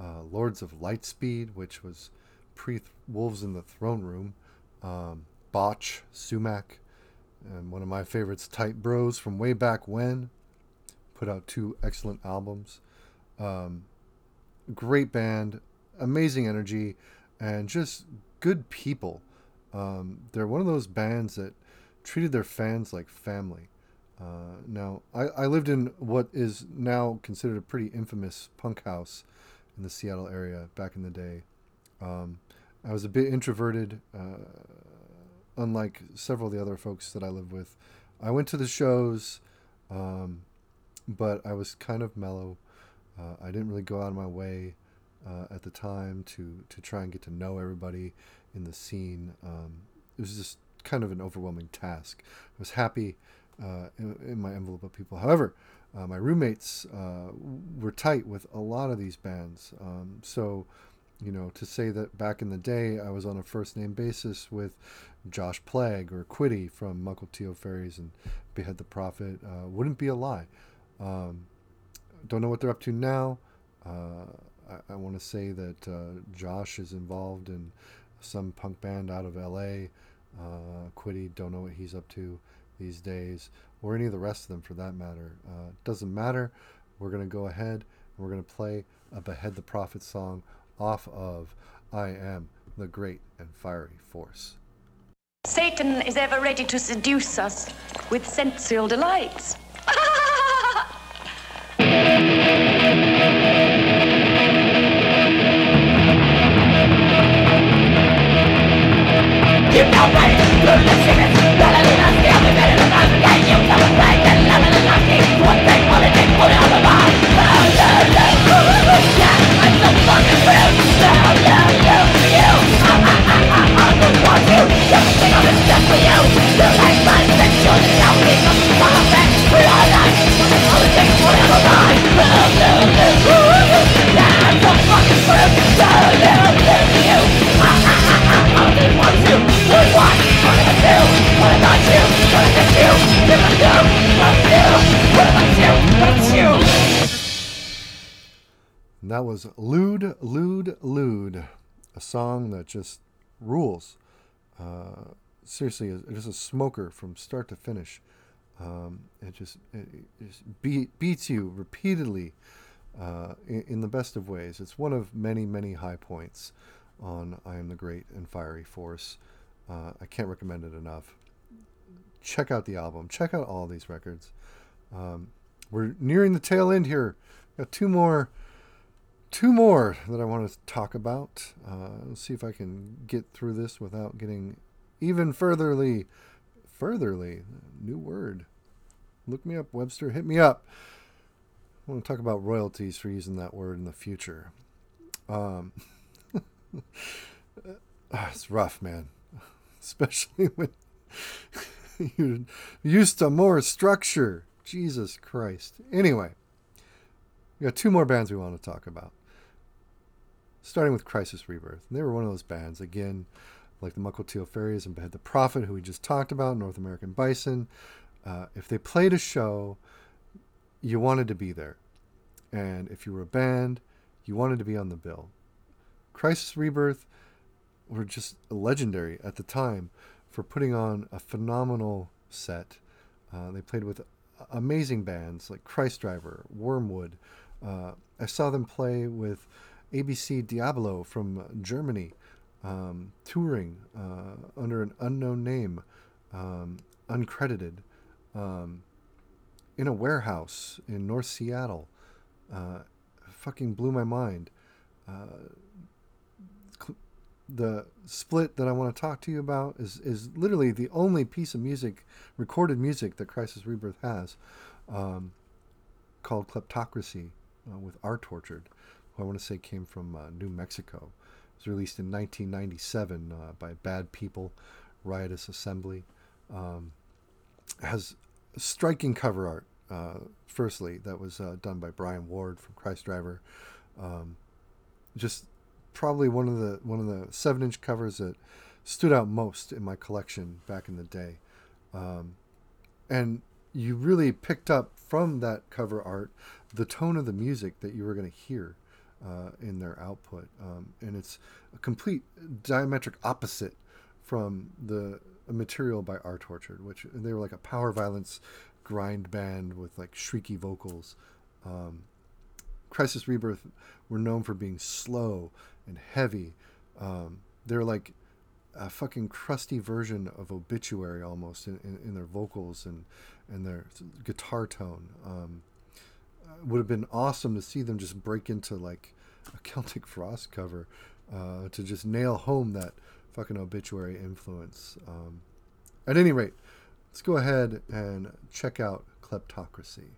uh, Lords of Lightspeed, which was pre Wolves in the Throne Room, um, Botch, Sumac, and one of my favorites, Tight Bros from way back when. Put out two excellent albums. Um, great band, amazing energy, and just good people. Um, they're one of those bands that treated their fans like family. Uh, now, I, I lived in what is now considered a pretty infamous punk house in the Seattle area back in the day. Um, I was a bit introverted, uh, unlike several of the other folks that I live with. I went to the shows, um, but I was kind of mellow. Uh, I didn't really go out of my way uh, at the time to, to try and get to know everybody in the scene. Um, it was just kind of an overwhelming task. I was happy uh, in, in, my envelope of people. However, uh, my roommates uh, were tight with a lot of these bands. Um, so, you know, to say that back in the day I was on a first name basis with Josh Plague or Quiddy from Mukilteo Fairies and Behead the Prophet uh, wouldn't be a lie. Um, don't know what they're up to now. Uh, I, I want to say that uh, Josh is involved in some punk band out of LA. Uh, Quiddy, don't know what he's up to these days, or any of the rest of them for that matter. Uh, doesn't matter. We're going to go ahead and we're going to play a Behead the Prophet song off of I Am the Great and Fiery Force. Satan is ever ready to seduce us with sensual delights. You know right, song that just rules. Uh, seriously, it is a smoker from start to finish. Um, it just it, it just beat, beats you repeatedly uh, in, in the best of ways. It's one of many, many high points on I Am the Great and Fiery Force. Uh, I can't recommend it enough. Check out the album. Check out all these records. Um, we're nearing the tail end here. Got two more, two more that I want to talk about. Uh, see if I can get through this without getting even furtherly, furtherly, new word. Look me up, Webster. Hit me up. I want to talk about royalties for using that word in the future. Um, ah, it's rough, man. Especially when you're used to more structure. Jesus Christ. Anyway, we got two more bands we want to talk about. Starting with Crisis Rebirth. They were one of those bands, again, like the Mukilteo Fairies and Behead the Prophet, who we just talked about, North American Bison. Uh, if they played a show, you wanted to be there. And if you were a band, you wanted to be on the bill. Crisis Rebirth were just legendary at the time for putting on a phenomenal set. Uh, they played with amazing bands like Christ Driver, Wormwood. Uh, I saw them play with ABC Diablo from Germany, um, touring uh, under an unknown name, um, uncredited, um, in a warehouse in North Seattle. Uh, fucking blew my mind. Uh, the split that I want to talk to you about is is literally the only piece of music, recorded music that Crisis Rebirth has, um, called Kleptocracy, uh, with R Tortured, who I want to say came from uh, New Mexico. It was released in 1997 uh, by Bad People, Riotous Assembly. Um, has striking cover art. Uh, firstly, that was uh, done by Brian Ward from Christ Driver. Um, just probably one of the one of the seven inch covers that stood out most in my collection back in the day. Um, and you really picked up from that cover art the tone of the music that you were going to hear uh, in their output. Um, and it's a complete diametric opposite from the material by R Tortured, which they were like a power violence grind band with like shrieky vocals. Um, Crisis Rebirth were known for being slow and heavy. Um, they're like a fucking crusty version of Obituary almost in, in, in their vocals and, and their guitar tone. Um, would have been awesome to see them just break into like a Celtic Frost cover uh, to just nail home that fucking Obituary influence. Um, at any rate, let's go ahead and check out Kleptocracy.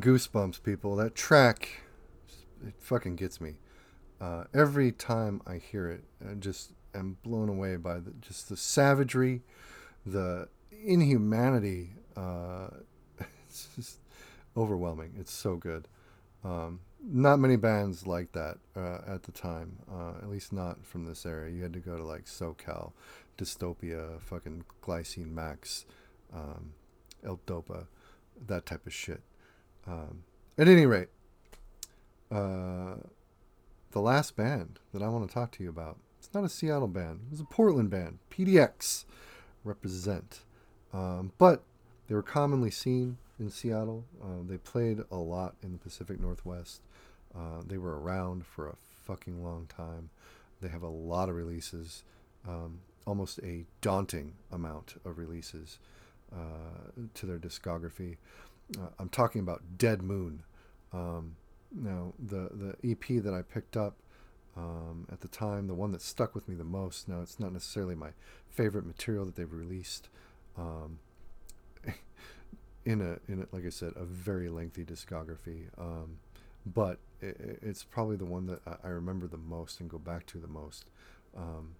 Goosebumps, people. That track, it fucking gets me. Uh, every time I hear it, I just am blown away by the, just the savagery, the inhumanity. Uh, it's just overwhelming. It's so good. Um, not many bands like that uh, at the time, uh, at least not from this era. You had to go to like SoCal, Dystopia, fucking Glycine Max, um, El Dopa, that type of shit. Um, at any rate, uh, the last band that I want to talk to you about, it's not a Seattle band, it was a Portland band, PDX represent. Um, but they were commonly seen in Seattle. Uh, they played a lot in the Pacific Northwest. Uh, they were around for a fucking long time. They have a lot of releases, um, almost a daunting amount of releases uh, to their discography. Uh, I'm talking about Dead Moon. Um, now, the, the EP that I picked up um, at the time, the one that stuck with me the most, now it's not necessarily my favorite material that they've released. Um, in a in a, like I said, a very lengthy discography. Um, but it, it's probably the one that I remember the most and go back to the most. Um,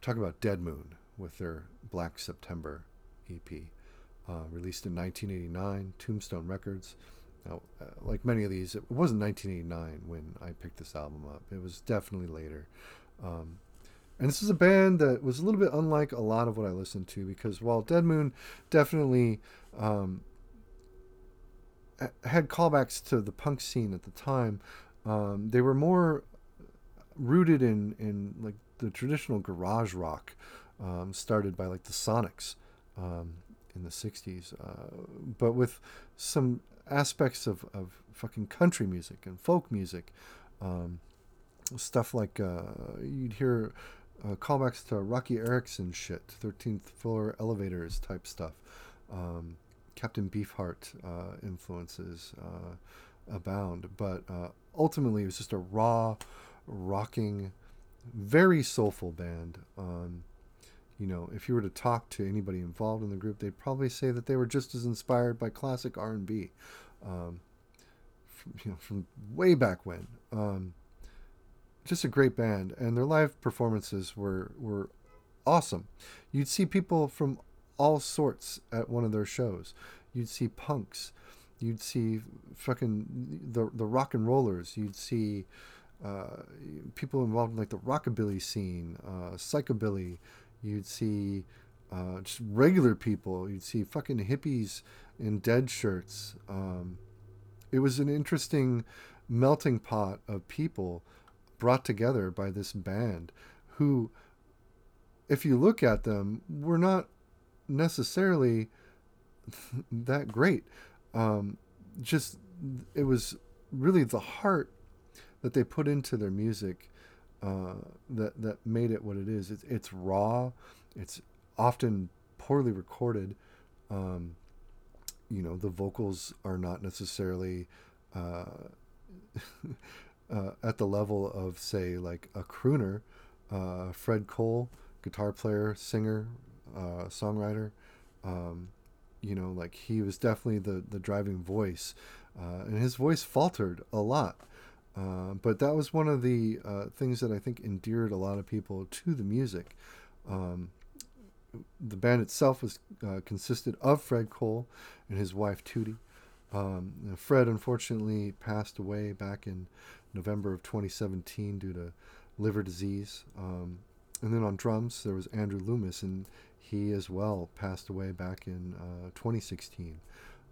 talk about Dead Moon with their Black September EP, uh, released in 1989, Tombstone Records. Now, uh, like many of these, it wasn't 1989 when I picked this album up. It was definitely later. Um, and this is a band that was a little bit unlike a lot of what I listened to because while Dead Moon definitely um, had callbacks to the punk scene at the time, um, they were more rooted in, in like the traditional garage rock um, started by like the Sonics um, in the 60s, uh, but with some aspects of, of fucking country music and folk music. Um, stuff like uh, you'd hear uh, callbacks to Roky Erickson shit, 13th floor elevators type stuff. Um, Captain Beefheart uh, influences uh, abound, but uh, ultimately it was just a raw, rocking, very soulful band. Um, you know, if you were to talk to anybody involved in the group, they'd probably say that they were just as inspired by classic R&B, um, from, you know, from way back when. Um, just a great band, and their live performances were were awesome. You'd see people from all sorts at one of their shows. You'd see punks, you'd see fucking the the rock and rollers. You'd see uh, people involved in like the rockabilly scene, uh, psychobilly. You'd see uh, just regular people. You'd see fucking hippies in dead shirts. Um, it was an interesting melting pot of people brought together by this band who, if you look at them, were not necessarily that great. Um, just, it was really the heart that they put into their music uh, that, that made it what it is. It's, it's raw, it's often poorly recorded. Um, you know, the vocals are not necessarily. Uh, uh, at the level of, say, like a crooner, uh, Fred Cole, guitar player, singer, uh, songwriter. Um, you know, like he was definitely the, the driving voice. And his voice faltered a lot. Uh, but that was one of the uh, things that I think endeared a lot of people to the music. Um, the band itself was consisted of Fred Cole and his wife Toody. Um, Fred unfortunately passed away back in November of 2017 due to liver disease. Um, and then on drums, there was Andrew Loomis, and he as well passed away back in uh, 2016.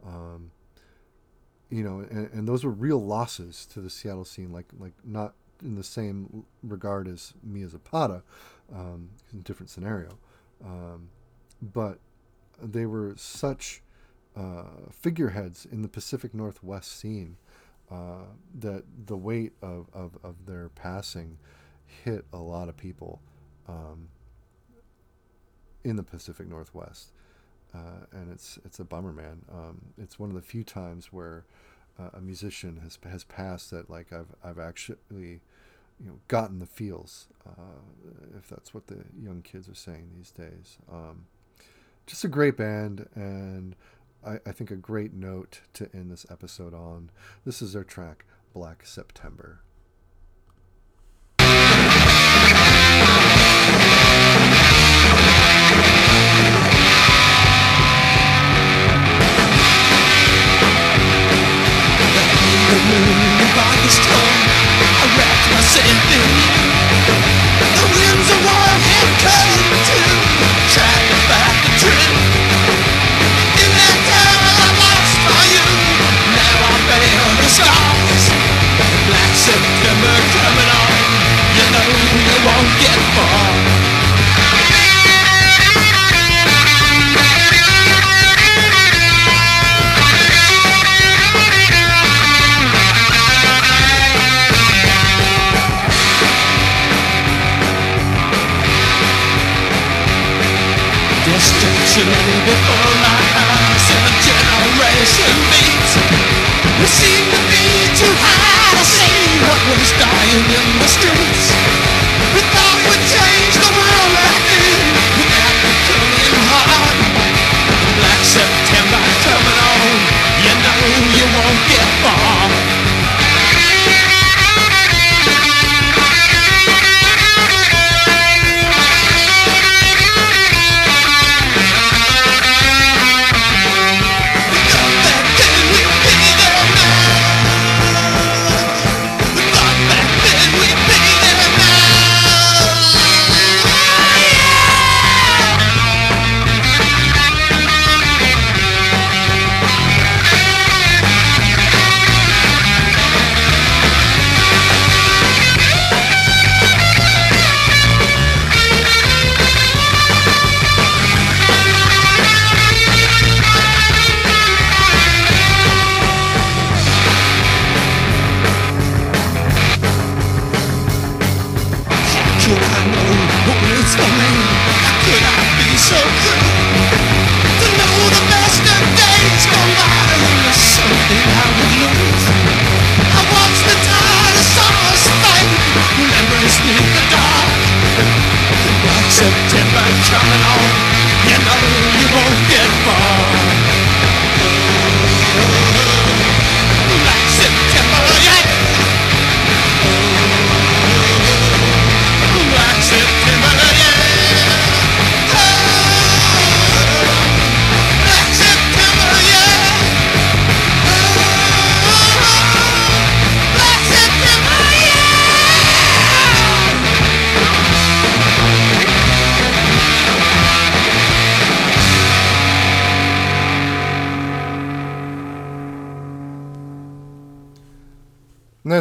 Um, you know, and, and, those were real losses to the Seattle scene, like like not in the same regard as Mia Zapata, um, in different scenario, um, but they were such uh, figureheads in the Pacific Northwest scene uh, that the weight of, of, of their passing hit a lot of people um, in the Pacific Northwest. Uh, and it's it's a bummer, man. Um, it's one of the few times where uh, a musician has has passed that like I've I've actually you know gotten the feels, uh, if that's what the young kids are saying these days. Um, just a great band, and I, I think, a great note to end this episode on. This is their track, Black September.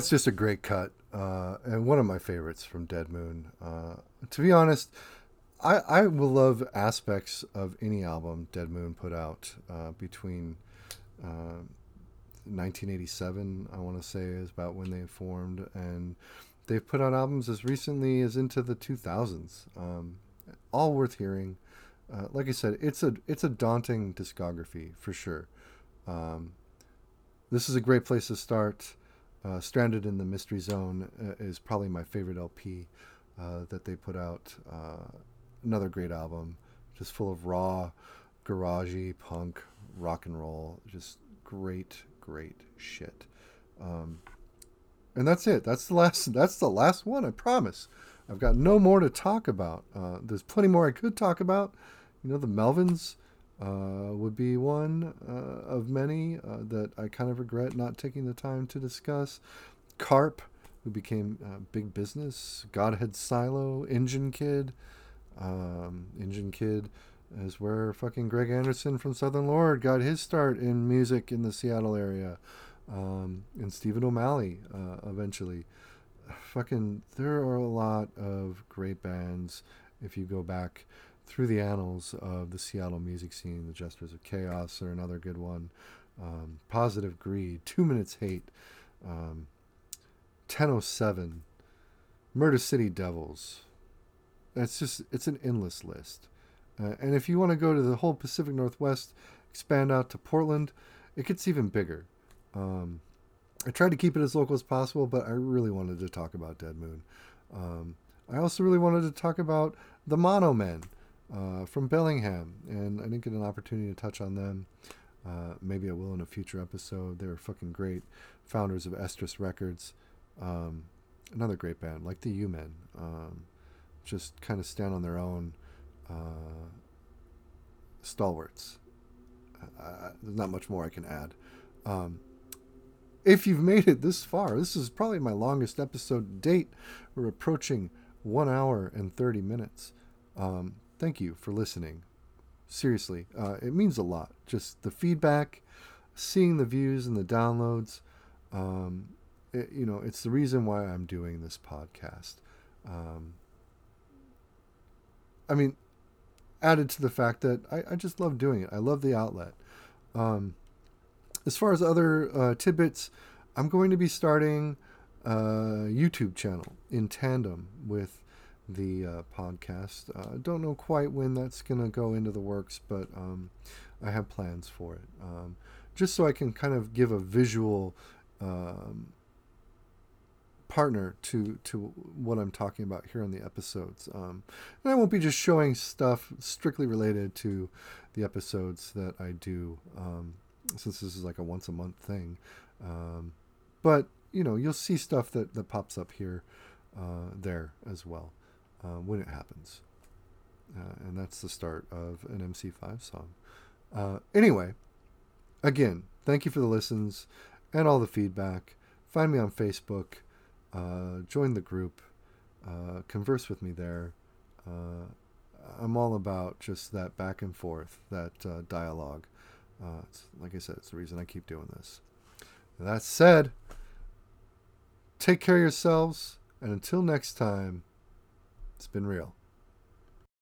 That's just a great cut, uh, and one of my favorites from Dead Moon. Uh, to be honest, I, I will love aspects of any album Dead Moon put out uh, between 1987, uh, I want to say, is about when they formed, and they've put out albums as recently as into the 2000s. Um, all worth hearing. Uh, like I said, it's a it's a daunting discography for sure. Um, this is a great place to start. Uh, Stranded in the Mystery Zone uh, is probably my favorite LP uh, that they put out. Uh, another great album, just full of raw, garagey punk, rock and roll, just great, great shit. Um, and that's it. That's the last. That's the last one. I promise. I've got no more to talk about. Uh, there's plenty more I could talk about. You know, the Melvins uh, would be one uh, of many uh, that I kind of regret not taking the time to discuss. Karp, who became uh, big business. Godhead Silo, Engine Kid. Um, Engine Kid is where fucking Greg Anderson from Southern Lord got his start in music in the Seattle area. Um, and Stephen O'Malley uh, eventually. Fucking, there are a lot of great bands if you go back through the annals of the Seattle music scene. The Jesters of Chaos are another good one. Um, Positive Greed, Two Minutes Hate, um, 1007, Murder City Devils. It's just, it's an endless list. Uh, and if you want to go to the whole Pacific Northwest, expand out to Portland, it gets even bigger. Um, I tried to keep it as local as possible, but I really wanted to talk about Dead Moon. Um, I also really wanted to talk about the Mono Men uh, from Bellingham, and I didn't get an opportunity to touch on them. Uh, maybe I will in a future episode. They're fucking great. Founders of Estrus Records. Um, another great band, like the U Men. Um, just kind of stand on their own uh, stalwarts. Uh, there's not much more I can add. Um, if you've made it this far, this is probably my longest episode to date. We're approaching one hour and 30 minutes. Um, thank you for listening. Seriously, uh, it means a lot. Just the feedback, seeing the views and the downloads. Um, it, you know, it's the reason why I'm doing this podcast. Um, I mean, added to the fact that I, I, just love doing it. I love the outlet. Um, as far as other uh, tidbits, I'm going to be starting a YouTube channel in tandem with the uh, podcast. I uh, don't know quite when that's going to go into the works, but um, I have plans for it. Um, just so I can kind of give a visual um, partner to to what I'm talking about here on the episodes. Um, and I won't be just showing stuff strictly related to the episodes that I do, um, since this is like a once a month thing. Um, but you know, you'll see stuff that that pops up here, uh, there as well, uh, when it happens. Uh, and that's the start of an MC5 song. Uh, anyway, again, thank you for the listens and all the feedback. Find me on Facebook uh, join the group, uh, converse with me there. Uh, I'm all about just that back and forth, that dialogue. Like I said, it's the reason I keep doing this. that said, take care of yourselves, and until next time, it's been real.